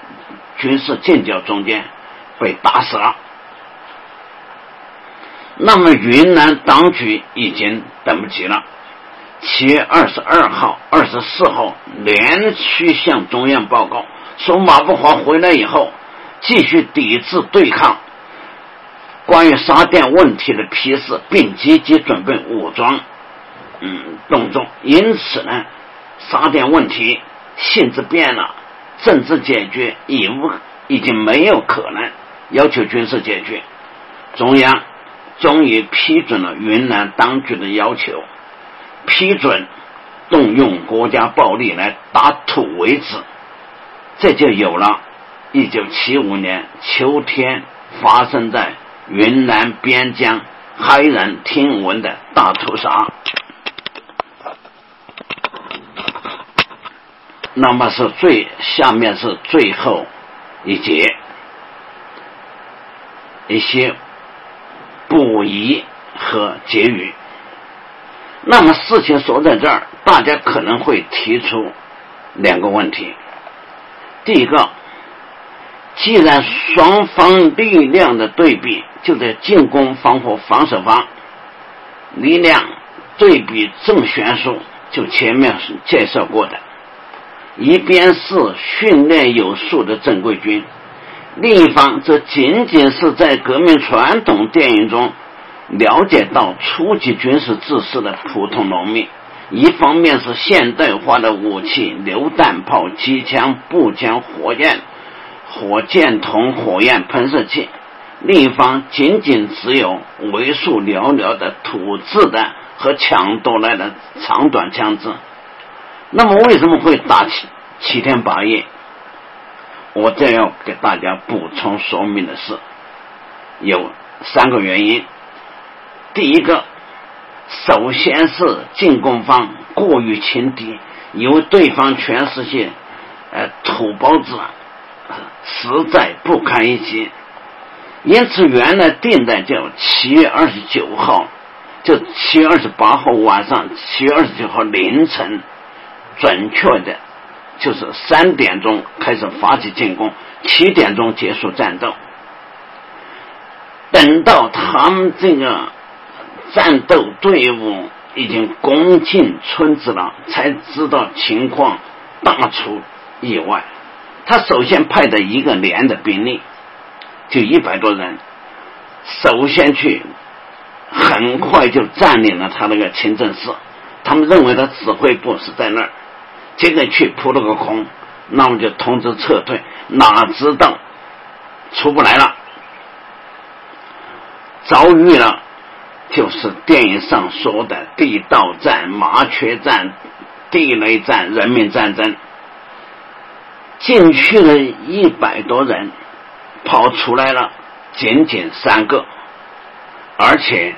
军事建交中间被打死了。那么，云南当局已经等不及了。七月二十二号、二十四号连续向中央报告说，马步华回来以后继续抵制对抗。关于沙甸问题的批示，并积极准备武装，嗯，动作。因此呢，沙甸问题性质变了，政治解决已无已经没有可能，要求军事解决。中央终于批准了云南当局的要求，批准动用国家暴力来打土为止，这就有了一九七五年秋天发生在。云南边疆骇人听闻的大屠杀，那么是最下面是最后一节一些补遗和结语。那么事情说在这儿，大家可能会提出两个问题。第一个。既然双方力量的对比就在进攻方和防守方，力量对比正悬殊，就前面是介绍过的。一边是训练有素的正规军，另一方则仅仅是在革命传统电影中了解到初级军事知识的普通农民。一方面是现代化的武器，榴弹炮、机枪、步枪、火焰。火箭筒、火焰喷射器，另一方仅仅只有为数寥寥的土制的和抢夺来的长短枪支。那么，为什么会打七七天八夜？我这要给大家补充说明的是，有三个原因。第一个，首先是进攻方过于轻敌，因为对方全是些呃土包子。实在不堪一击，因此原来定的叫七月二十九号，就七月二十八号晚上，七月二十九号凌晨，准确的，就是三点钟开始发起进攻，七点钟结束战斗。等到他们这个战斗队伍已经攻进村子了，才知道情况大出意外。他首先派的一个连的兵力，就一百多人，首先去，很快就占领了他那个清政寺。他们认为他指挥部是在那儿，结果去扑了个空，那么就通知撤退。哪知道出不来了。遭遇了就是电影上说的地道战、麻雀战、地雷战、人民战争。进去了一百多人，跑出来了仅仅三个，而且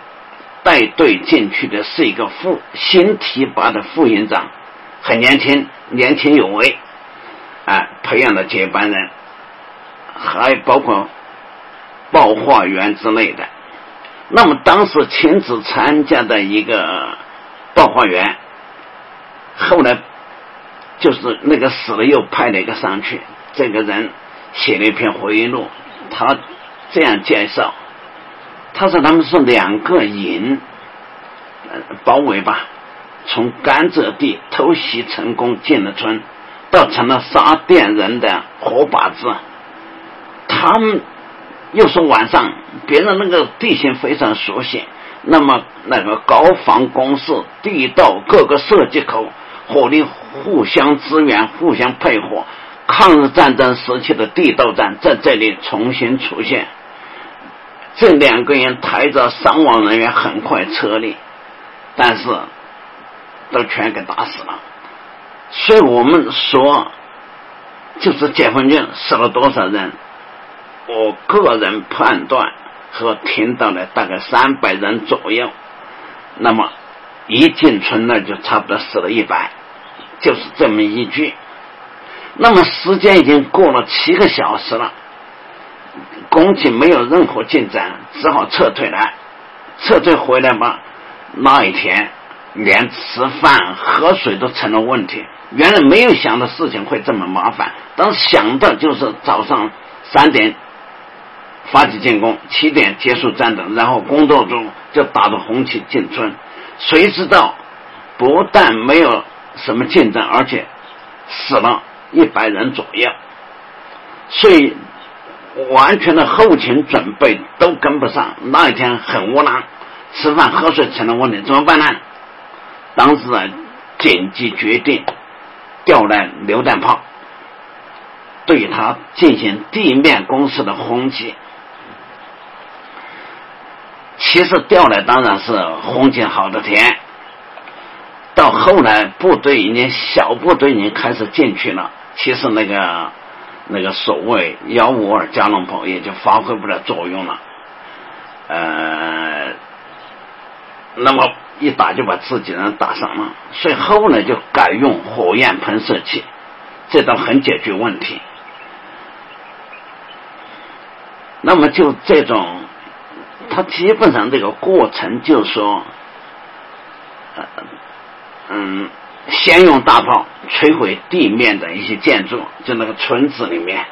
带队进去的是一个副新提拔的副营长，很年轻，年轻有为，啊，培养的接班人，还包括报话员之类的。那么当时亲自参加的一个报话员，后来。就是那个死了又派了一个上去，这个人写了一篇回忆录，他这样介绍：他说他们是两个营包围吧，从甘蔗地偷袭成功进了村，到成了杀店人的活靶子。他们又说晚上别人那个地形非常熟悉，那么那个高防工事、地道各个设计口。火力互相支援、互相配合，抗日战争时期的地道战在这里重新出现。这两个人抬着伤亡人员很快撤离，但是都全给打死了。所以我们说，就是解放军死了多少人？我个人判断和听到的大概三百人左右。那么一进村那就差不多死了一百。就是这么一句，那么时间已经过了七个小时了，攻击没有任何进展，只好撤退了。撤退回来吧，那一天连吃饭喝水都成了问题。原来没有想到事情会这么麻烦，当时想到就是早上三点发起进攻，七点结束战斗，然后工作中就打着红旗进村。谁知道不但没有。什么进展？而且死了一百人左右，所以完全的后勤准备都跟不上。那一天很窝囊，吃饭喝水成了问题，怎么办呢？当时啊，紧急决定调来榴弹炮，对他进行地面攻势的轰击。其实调来当然是轰击好的天。到后来，部队已经小部队已经开始进去了。其实那个那个所谓幺五二加农炮也就发挥不了作用了。呃，那么一打就把自己人打伤了，所以后来就改用火焰喷射器，这倒很解决问题。那么就这种，他基本上这个过程就是说。嗯，先用大炮摧毁地面的一些建筑，就那个村子里面，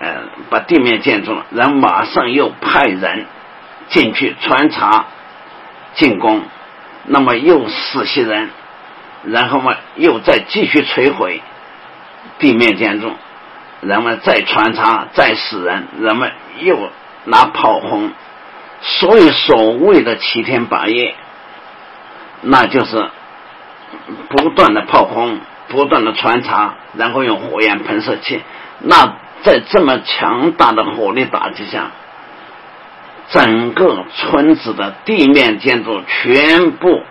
呃，把地面建筑了，然后马上又派人进去穿插进攻，那么又死些人，然后嘛又再继续摧毁地面建筑，然后再穿插再死人，人们又拿炮轰，所以所谓的七天八夜，那就是。不断的炮轰，不断的穿插，然后用火焰喷射器。那在这么强大的火力打击下，整个村子的地面建筑全部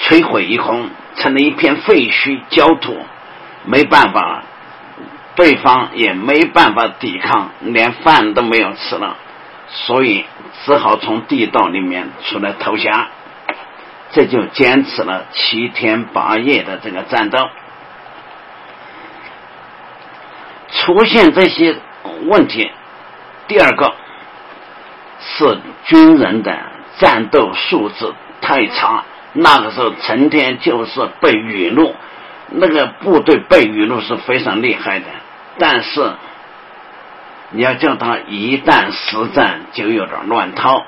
摧毁一空，成了一片废墟焦土。没办法，对方也没办法抵抗，连饭都没有吃了，所以只好从地道里面出来投降。这就坚持了七天八夜的这个战斗，出现这些问题。第二个是军人的战斗素质太差，那个时候成天就是被语录，那个部队被语录是非常厉害的，但是你要叫他一旦实战，就有点乱套。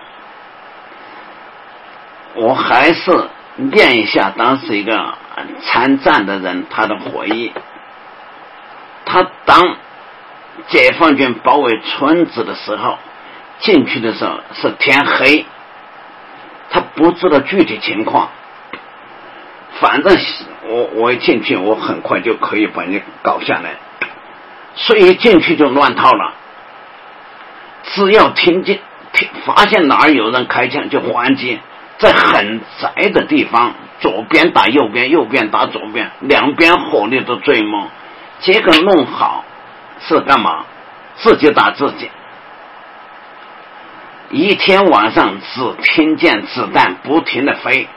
我还是念一下当时一个参战的人他的回忆。他当解放军包围村子的时候，进去的时候是天黑，他不知道具体情况。反正我我一进去，我很快就可以把你搞下来，所以进去就乱套了。只要听见听发现哪儿有人开枪就还击，在很窄的地方，左边打右边，右边打左边，两边火力都最猛，这个弄好是干嘛？自己打自己。一天晚上只听见子弹不停的飞，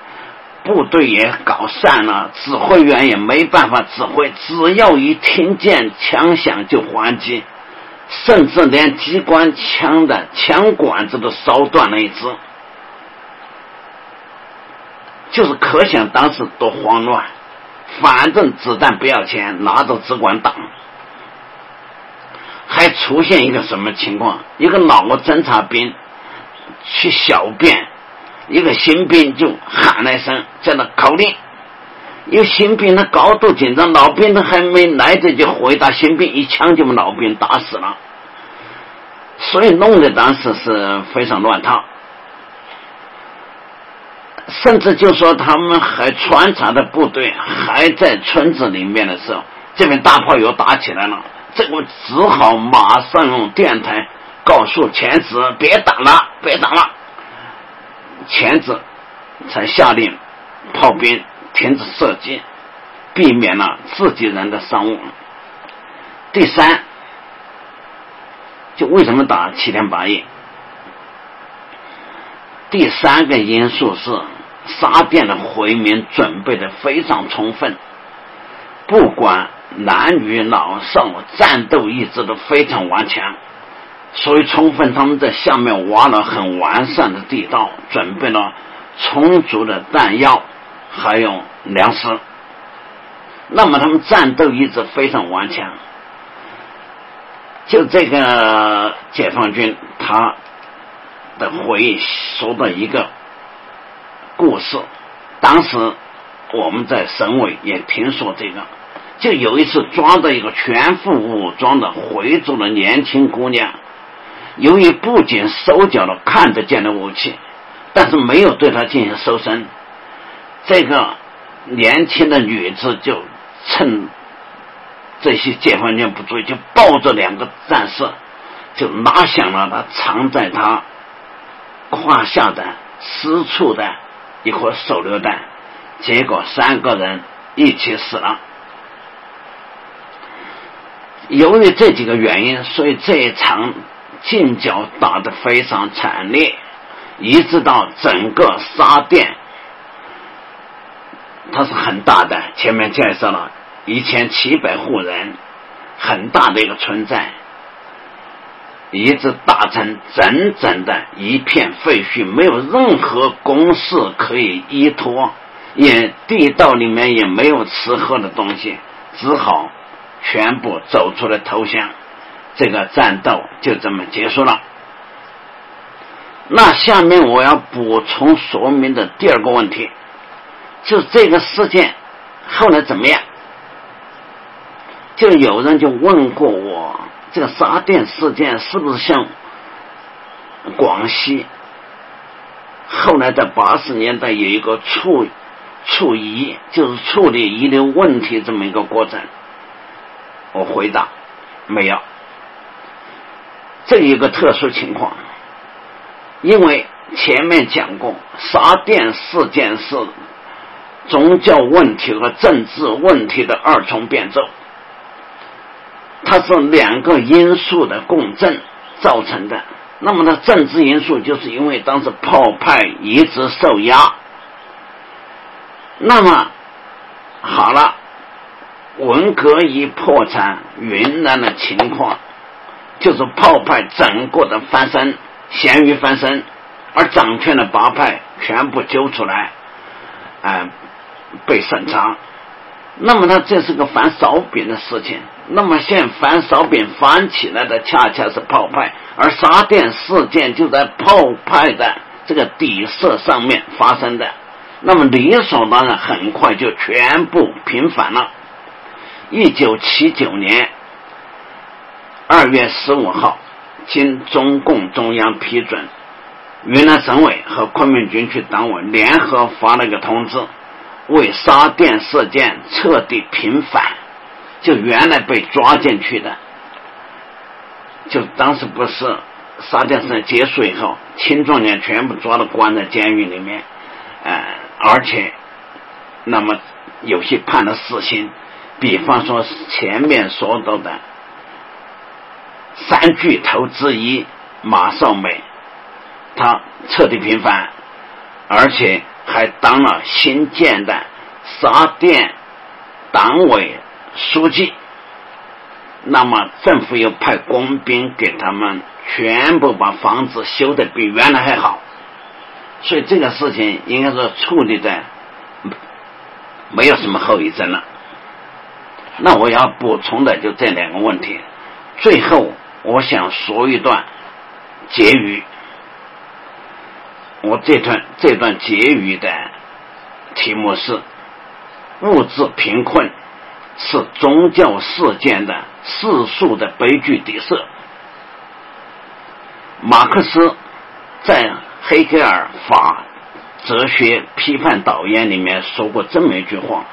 部队也搞散了，指挥员也没办法指挥，只要一听见枪响就还击。甚至连机关枪的枪管子都烧断了一支，就是可想当时多慌乱。反正子弹不要钱，拿着只管打。还出现一个什么情况？一个老侦察兵去小便，一个新兵就喊了一声，在那口令。有新兵，他高度紧张，老兵都还没来得及回答，新兵一枪就把老兵打死了。所以弄得当时是非常乱套，甚至就说他们还穿插的部队还在村子里面的时候，这边大炮又打起来了，这个只好马上用电台告诉全子别打了，别打了，钳子才下令炮兵。停止射击，避免了自己人的伤亡。第三，就为什么打七天八夜？第三个因素是沙甸的回民准备的非常充分，不管男女老少，战斗意志都非常顽强，所以充分他们在下面挖了很完善的地道，准备了充足的弹药。还有粮食，那么他们战斗意志非常顽强。就这个解放军他的回忆说的一个故事，当时我们在省委也听说这个，就有一次抓到一个全副武装的回族的年轻姑娘，由于不仅收缴了看得见的武器，但是没有对他进行搜身。这个年轻的女子就趁这些解放军不注意，就抱着两个战士，就拉响了他藏在他胯下的私处的一颗手榴弹，结果三个人一起死了。由于这几个原因，所以这一场近角打得非常惨烈，一直到整个沙甸。它是很大的，前面介绍了一千七百户人，很大的一个村寨，一直打成整整的一片废墟，没有任何工事可以依托，也地道里面也没有吃喝的东西，只好全部走出来投降，这个战斗就这么结束了。那下面我要补充说明的第二个问题。就这个事件后来怎么样？就有人就问过我，这个沙甸事件是不是像广西后来在八十年代有一个处处遗，就是处理遗留问题这么一个过程？我回答没有，这一个特殊情况，因为前面讲过沙甸事件是。宗教问题和政治问题的二重变奏，它是两个因素的共振造成的。那么呢，政治因素就是因为当时炮派一直受压。那么好了，文革一破产，云南的情况就是炮派整个的翻身，咸鱼翻身，而掌权的八派全部揪出来，哎。被审查，那么他这是个翻烧饼的事情。那么现在翻烧饼翻起来的恰恰是炮派，而沙甸事件就在炮派的这个底色上面发生的。那么理所当然，很快就全部平反了。一九七九年二月十五号，经中共中央批准，云南省委和昆明军区党委联合发了一个通知。为沙甸事件彻底平反，就原来被抓进去的，就当时不是沙甸事件结束以后，青壮年全部抓了关在监狱里面，呃，而且，那么有些判了死刑，比方说前面说到的三巨头之一马少美，他彻底平反，而且还当了新建的沙甸党委书记。那么政府又派工兵给他们全部把房子修的比原来还好，所以这个事情应该说处理的没有什么后遗症了。那我要补充的就这两个问题。最后我想说一段结语，我这段这段结语的题目是物质贫困。是宗教事件的世俗的悲剧底色。马克思在《黑格尔法哲学批判导言》里面说过这么一句话：“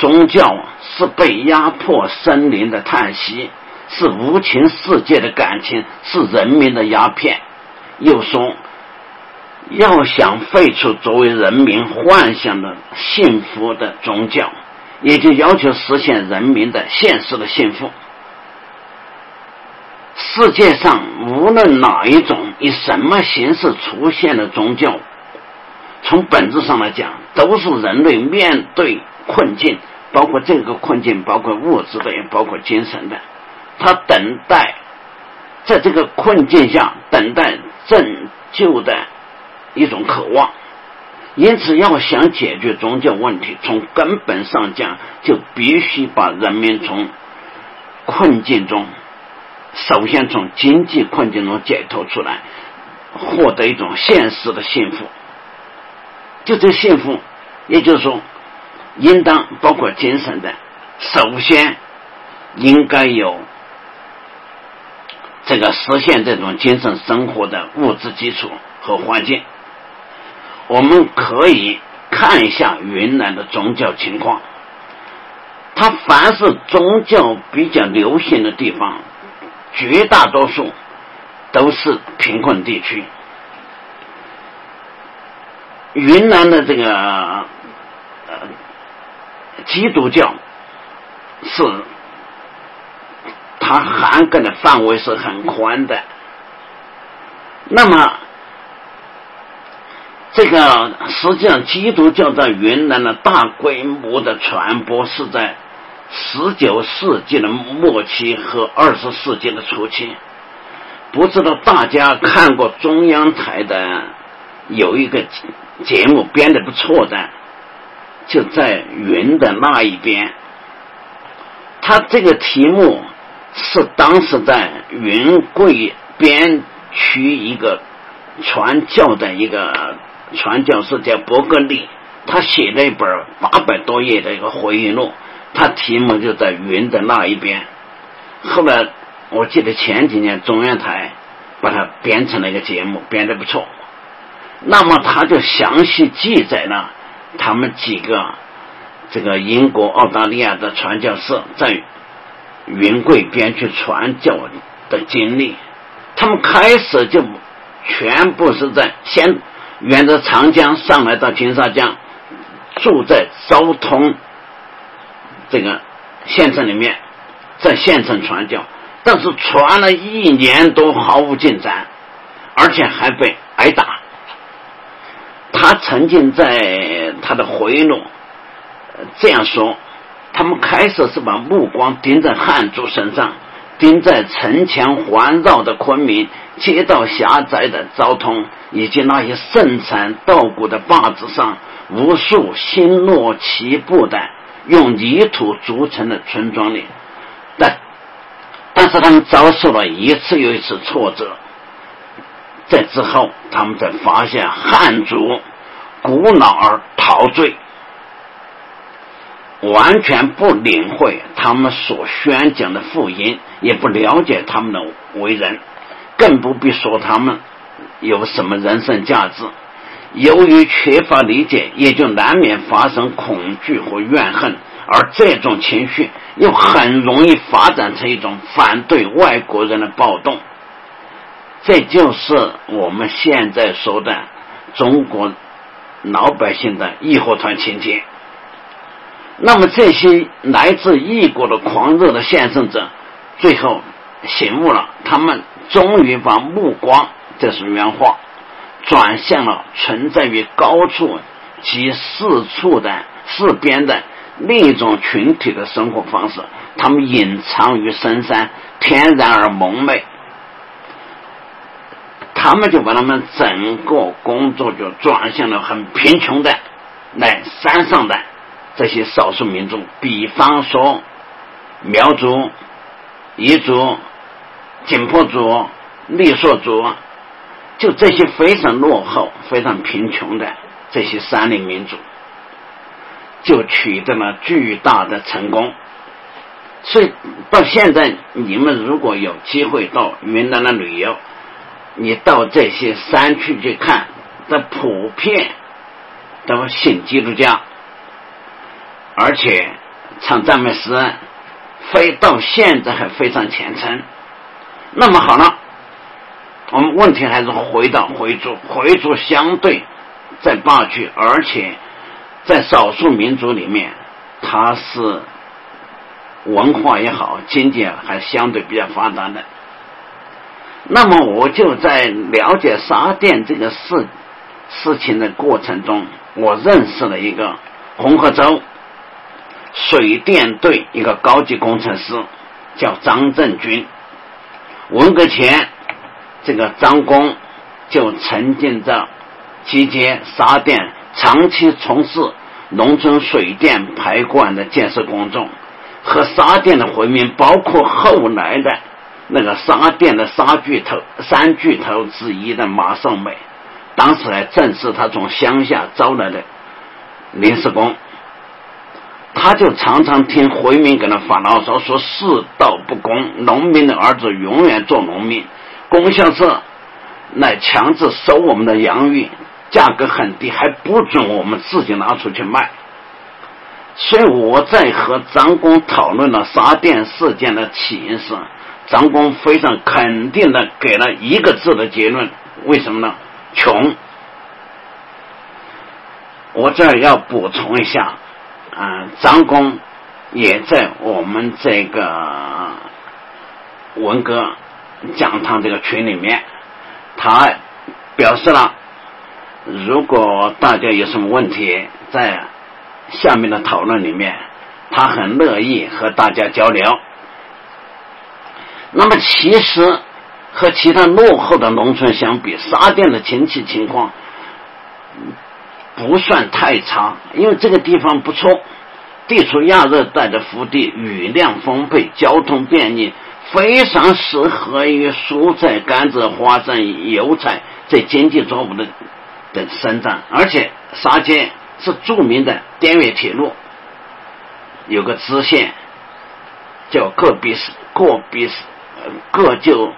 宗教是被压迫森林的叹息，是无情世界的感情，是人民的鸦片。”又说：“要想废除作为人民幻想的幸福的宗教。”也就要求实现人民的现实的幸福。世界上无论哪一种以什么形式出现的宗教，从本质上来讲，都是人类面对困境，包括这个困境，包括物质的，也包括精神的。他等待，在这个困境下等待拯救的一种渴望。因此，要想解决宗教问题，从根本上讲，就必须把人民从困境中，首先从经济困境中解脱出来，获得一种现实的幸福。就这幸福，也就是说，应当包括精神的，首先应该有这个实现这种精神生活的物质基础和环境。我们可以看一下云南的宗教情况。它凡是宗教比较流行的地方，绝大多数都是贫困地区。云南的这个呃基督教是它涵盖的范围是很宽的。那么。这个实际上，基督教在云南的大规模的传播是在十九世纪的末期和二十世纪的初期。不知道大家看过中央台的有一个节目编的不错的，就在云的那一边。他这个题目是当时在云贵边区一个传教的一个。传教士叫伯格利，他写了一本八百多页的一个回忆录，他题目就在云的那一边。后来我记得前几年中央台把它编成了一个节目，编的不错。那么他就详细记载了他们几个这个英国、澳大利亚的传教士在云贵边去传教的经历。他们开始就全部是在先。沿着长江上来到金沙江，住在昭通这个县城里面，在县城传教，但是传了一年多毫无进展，而且还被挨打。他曾经在他的回忆录这样说：他们开始是把目光盯在汉族身上，盯在城墙环绕的昆明。街道狭窄的昭通，以及那些盛产稻谷的坝子上，无数星落棋布的用泥土筑成的村庄里，但但是他们遭受了一次又一次挫折。在之后，他们才发现汉族古老而陶醉，完全不领会他们所宣讲的福音，也不了解他们的为人。更不必说他们有什么人生价值。由于缺乏理解，也就难免发生恐惧和怨恨，而这种情绪又很容易发展成一种反对外国人的暴动。这就是我们现在说的中国老百姓的义和团情节。那么这些来自异国的狂热的献身者，最后醒悟了，他们终于把目光，这是原话，转向了存在于高处及四处的四边的另一种群体的生活方式。他们隐藏于深山，天然而蒙昧。他们就把他们整个工作就转向了很贫穷的，来山上的这些少数民族，比方说苗族、彝族、景颇族、傈僳族，就这些非常落后、非常贫穷的这些山林民族，就取得了巨大的成功。所以到现在，你们如果有机会到云南的旅游，你到这些山区去看，这普遍都信基督教，而且唱赞美诗，非到现在还非常虔诚。那么好了，我们问题还是回到回族，回族相对在霸区，而且在少数民族里面，它是文化也好，经济还相对比较发达的。那么我就在了解沙甸这个事事情的过程中，我认识了一个红河州水电队一个高级工程师，叫张振军。文革前，这个张工就沉浸在集结沙甸长期从事农村水电排管的建设工作，和沙甸的回民，包括后来的。那个沙店的沙巨头三巨头之一的马胜美，当时还正是他从乡下招来的临时工，他就常常听回民跟他发牢骚，说世道不公，农民的儿子永远做农民，供销社来强制收我们的洋芋，价格很低，还不准我们自己拿出去卖。所以我在和张工讨论了沙店事件的起因时。张工非常肯定的给了一个字的结论，为什么呢？穷。我这儿要补充一下，张工也在我们这个文革讲堂这个群里面，他表示了，如果大家有什么问题，在下面的讨论里面，他很乐意和大家交流。那么，其实和其他落后的农村相比，沙甸的经济情况不算太差，因为这个地方不错，地处亚热带的腹地，雨量丰沛，交通便利，非常适合于蔬菜、甘蔗、花生、油菜这经济作物的的生长。而且，沙街是著名的滇越铁路，有个支线叫各比斯各比斯。各就，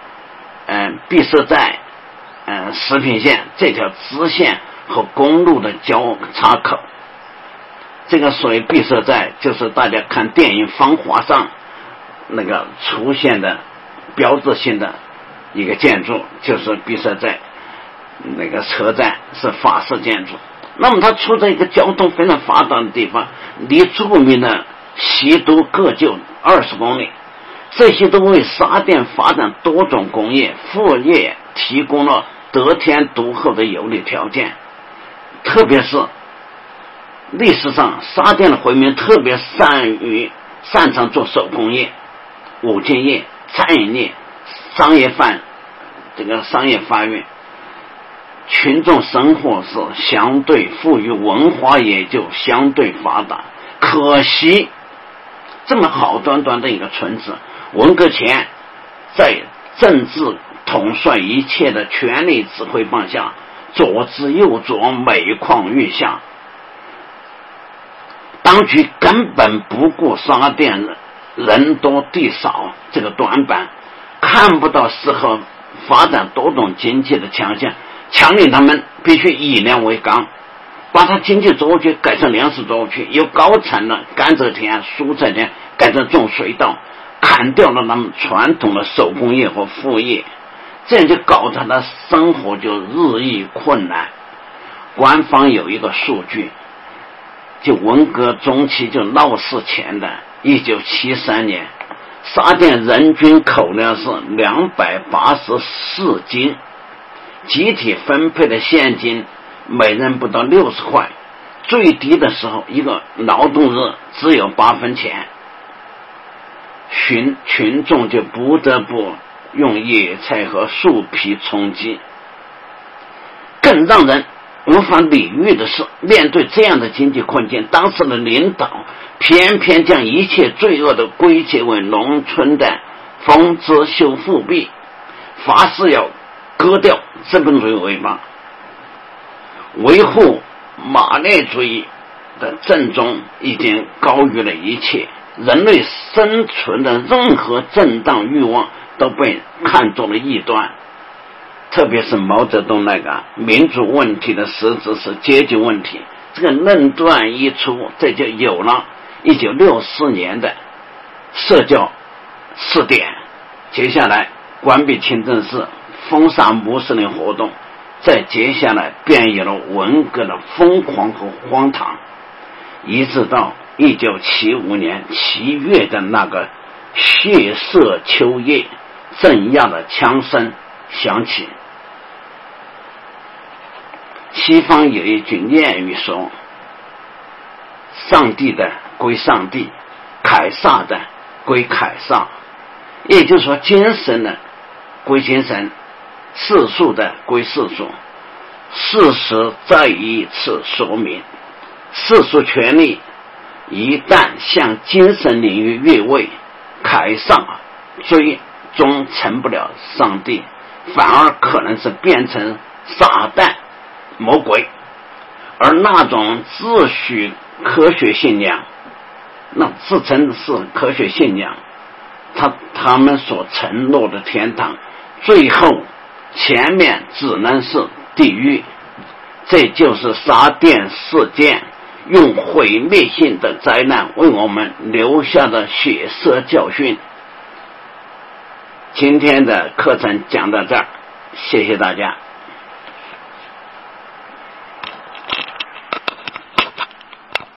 嗯，闭塞在，嗯，食品线这条支线和公路的交叉口，这个所谓闭塞在，就是大家看电影《芳华》上那个出现的标志性的一个建筑，就是闭塞在那个车站是法式建筑。那么它处在一个交通非常发达的地方，离著名的西都各就二十公里。这些都为沙甸发展多种工业副业提供了得天独厚的有利条件。特别是历史上，沙甸的回民特别善于擅长做手工业、五金业、餐饮业、商业发这个商业发育，群众生活是相对富裕，文化也就相对发达。可惜，这么好端端的一个村子。文革前，在政治统帅一切的权力指挥棒下，左支右左，每况愈下。当局根本不顾沙甸人多地少这个短板，看不到适合发展多种经济的强项，强令他们必须以粮为纲，把他经济作物区改成粮食作物区，由高产的甘蔗田、蔬菜田改成种水稻。砍掉了他们传统的手工业和副业，这样就搞得他的生活就日益困难。官方有一个数据，就文革中期就闹事前的1973年，沙甸人均口粮是两百八十四斤，集体分配的现金每人不到六十块，最低的时候一个劳动日只有八分钱，群群众就不得不用野菜和树皮充饥，更让人。无法理喻的是，面对这样的经济困境，当时的领导偏偏将一切罪恶都归结为农村的封资修复币，发誓要割掉资本主义尾巴，维护马列主义的正宗已经高于了一切，人类生存的任何正当欲望都被看作了异端。特别是毛泽东那个民主问题的实质是阶级问题，这个论断一出，这就有了一九六四年的社教试点。接下来关闭清真寺，封杀穆斯林活动，再接下来便有了文革的疯狂和荒唐，一直到一九七五年七月的那个血色秋夜，镇压的枪声响起。西方有一句谚语说：“上帝的归上帝，凯撒的归凯撒。”也就是说，精神的归精神，世俗的归世俗。事实再一次说明，世俗权力一旦向精神领域越位，凯撒追终成不了上帝，反而可能是变成撒旦。魔鬼，而那种自诩科学信仰，那自称是科学信仰，他他们所承诺的天堂，最后前面只能是地狱。这就是沙甸事件用毁灭性的灾难为我们留下的血色教训。今天的课程讲到这儿，谢谢大家。